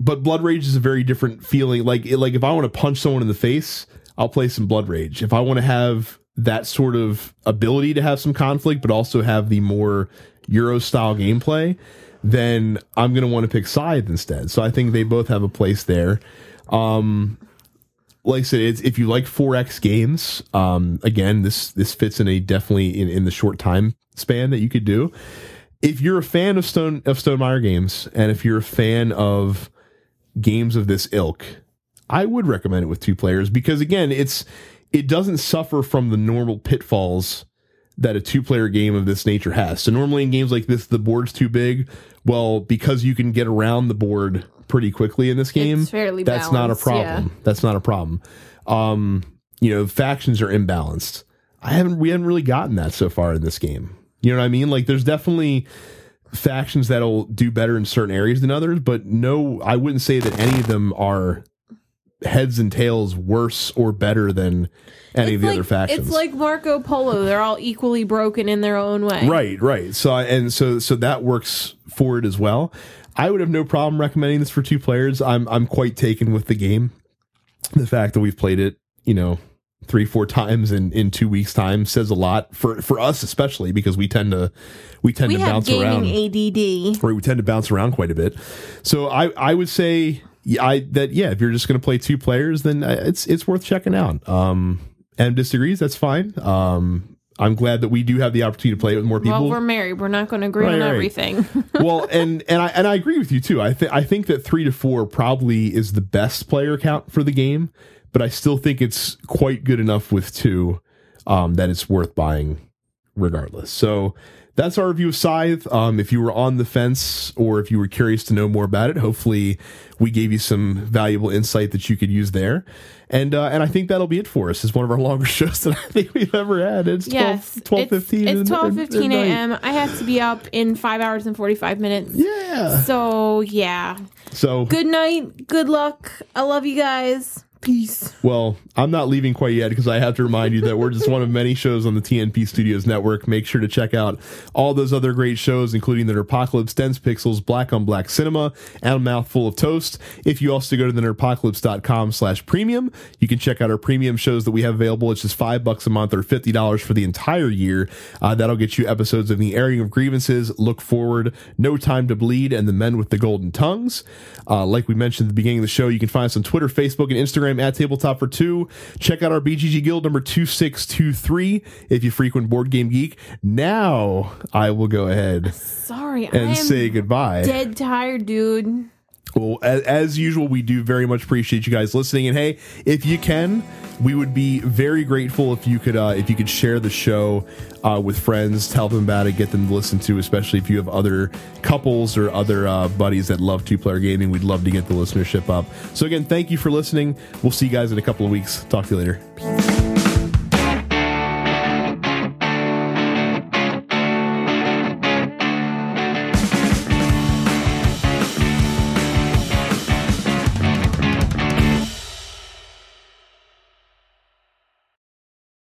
but Blood Rage is a very different feeling. Like it- like if I want to punch someone in the face, I'll play some Blood Rage. If I want to have that sort of ability to have some conflict, but also have the more Euro style gameplay, then I'm going to want to pick Scythe instead. So I think they both have a place there. Um, like I said, if you like 4X games, um, again, this this fits in a definitely in, in the short time span that you could do. If you're a fan of Stone of Stonemaier games, and if you're a fan of games of this ilk, I would recommend it with two players because again, it's it doesn't suffer from the normal pitfalls that a two player game of this nature has. So normally in games like this, the board's too big. Well, because you can get around the board pretty quickly in this game, that's not a problem. yeah. That's not a problem. Um, you know, factions are imbalanced. I haven't we haven't really gotten that so far in this game. You know what I mean? Like there's definitely factions that'll do better in certain areas than others, but no, I wouldn't say that any of them are heads and tails worse or better than any of the like, other factions. It's like Marco Polo. They're all equally broken in their own way. Right, right. So and so so that works for it as well. I would have no problem recommending this for two players. I'm I'm quite taken with the game. The fact that we've played it, you know, three four times in in two weeks time says a lot for for us especially because we tend to we tend We to bounce around ADD. where we tend to bounce around quite a bit. So I I would say I that yeah if you're just going to play two players then uh, it's it's worth checking out. Um, and disagrees that's fine. Um, I'm glad that we do have the opportunity to play it with more people. Well, we're married. We're not going to agree Right, on right. everything. well, and and I and I agree with you too. I think I think that three to four probably is the best player count for the game, but I still think it's quite good enough with two um, that it's worth buying regardless. So that's our review of Scythe. Um, if you were on the fence or if you were curious to know more about it, hopefully we gave you some valuable insight that you could use there. And uh, and I think that'll be it for us. It's one of our longer shows that I think we've ever had. It's 12, yes. 12 it's, 15 It's twelve fifteen a.m. I have to be up in five hours and forty five minutes. Yeah. So yeah. So Good night. Good luck. I love you guys. Well, I'm not leaving quite yet because I have to remind you that we're just one of many shows on the TNP Studios network. Make sure to check out all those other great shows, including the Nerdpocalypse, Dense Pixels, Black on Black Cinema, and a Mouthful of Toast. If you also go to the nerdpocalypse.com slash premium, you can check out our premium shows that we have available. It's just five bucks a month or $50 for the entire year. Uh, that'll get you episodes of The Airing of Grievances, Look Forward, No Time to Bleed, and The Men with the Golden Tongues. Uh, like we mentioned at the beginning of the show, you can find us on Twitter, Facebook, and Instagram at Tabletop for Two. Check out our BGG Guild number 2623 if you frequent Board Game Geek. Now I will go ahead Sorry. And say goodbye. dead tired, dude. Well, as, as usual, we do very much appreciate you guys listening. And hey, if you can, we would be very grateful if you could uh, if you could share the show uh, with friends, tell them about it, get them to listen to. Especially if you have other couples or other uh, buddies that love two player gaming, we'd love to get the listenership up. So again, thank you for listening. We'll see you guys in a couple of weeks. Talk to you later.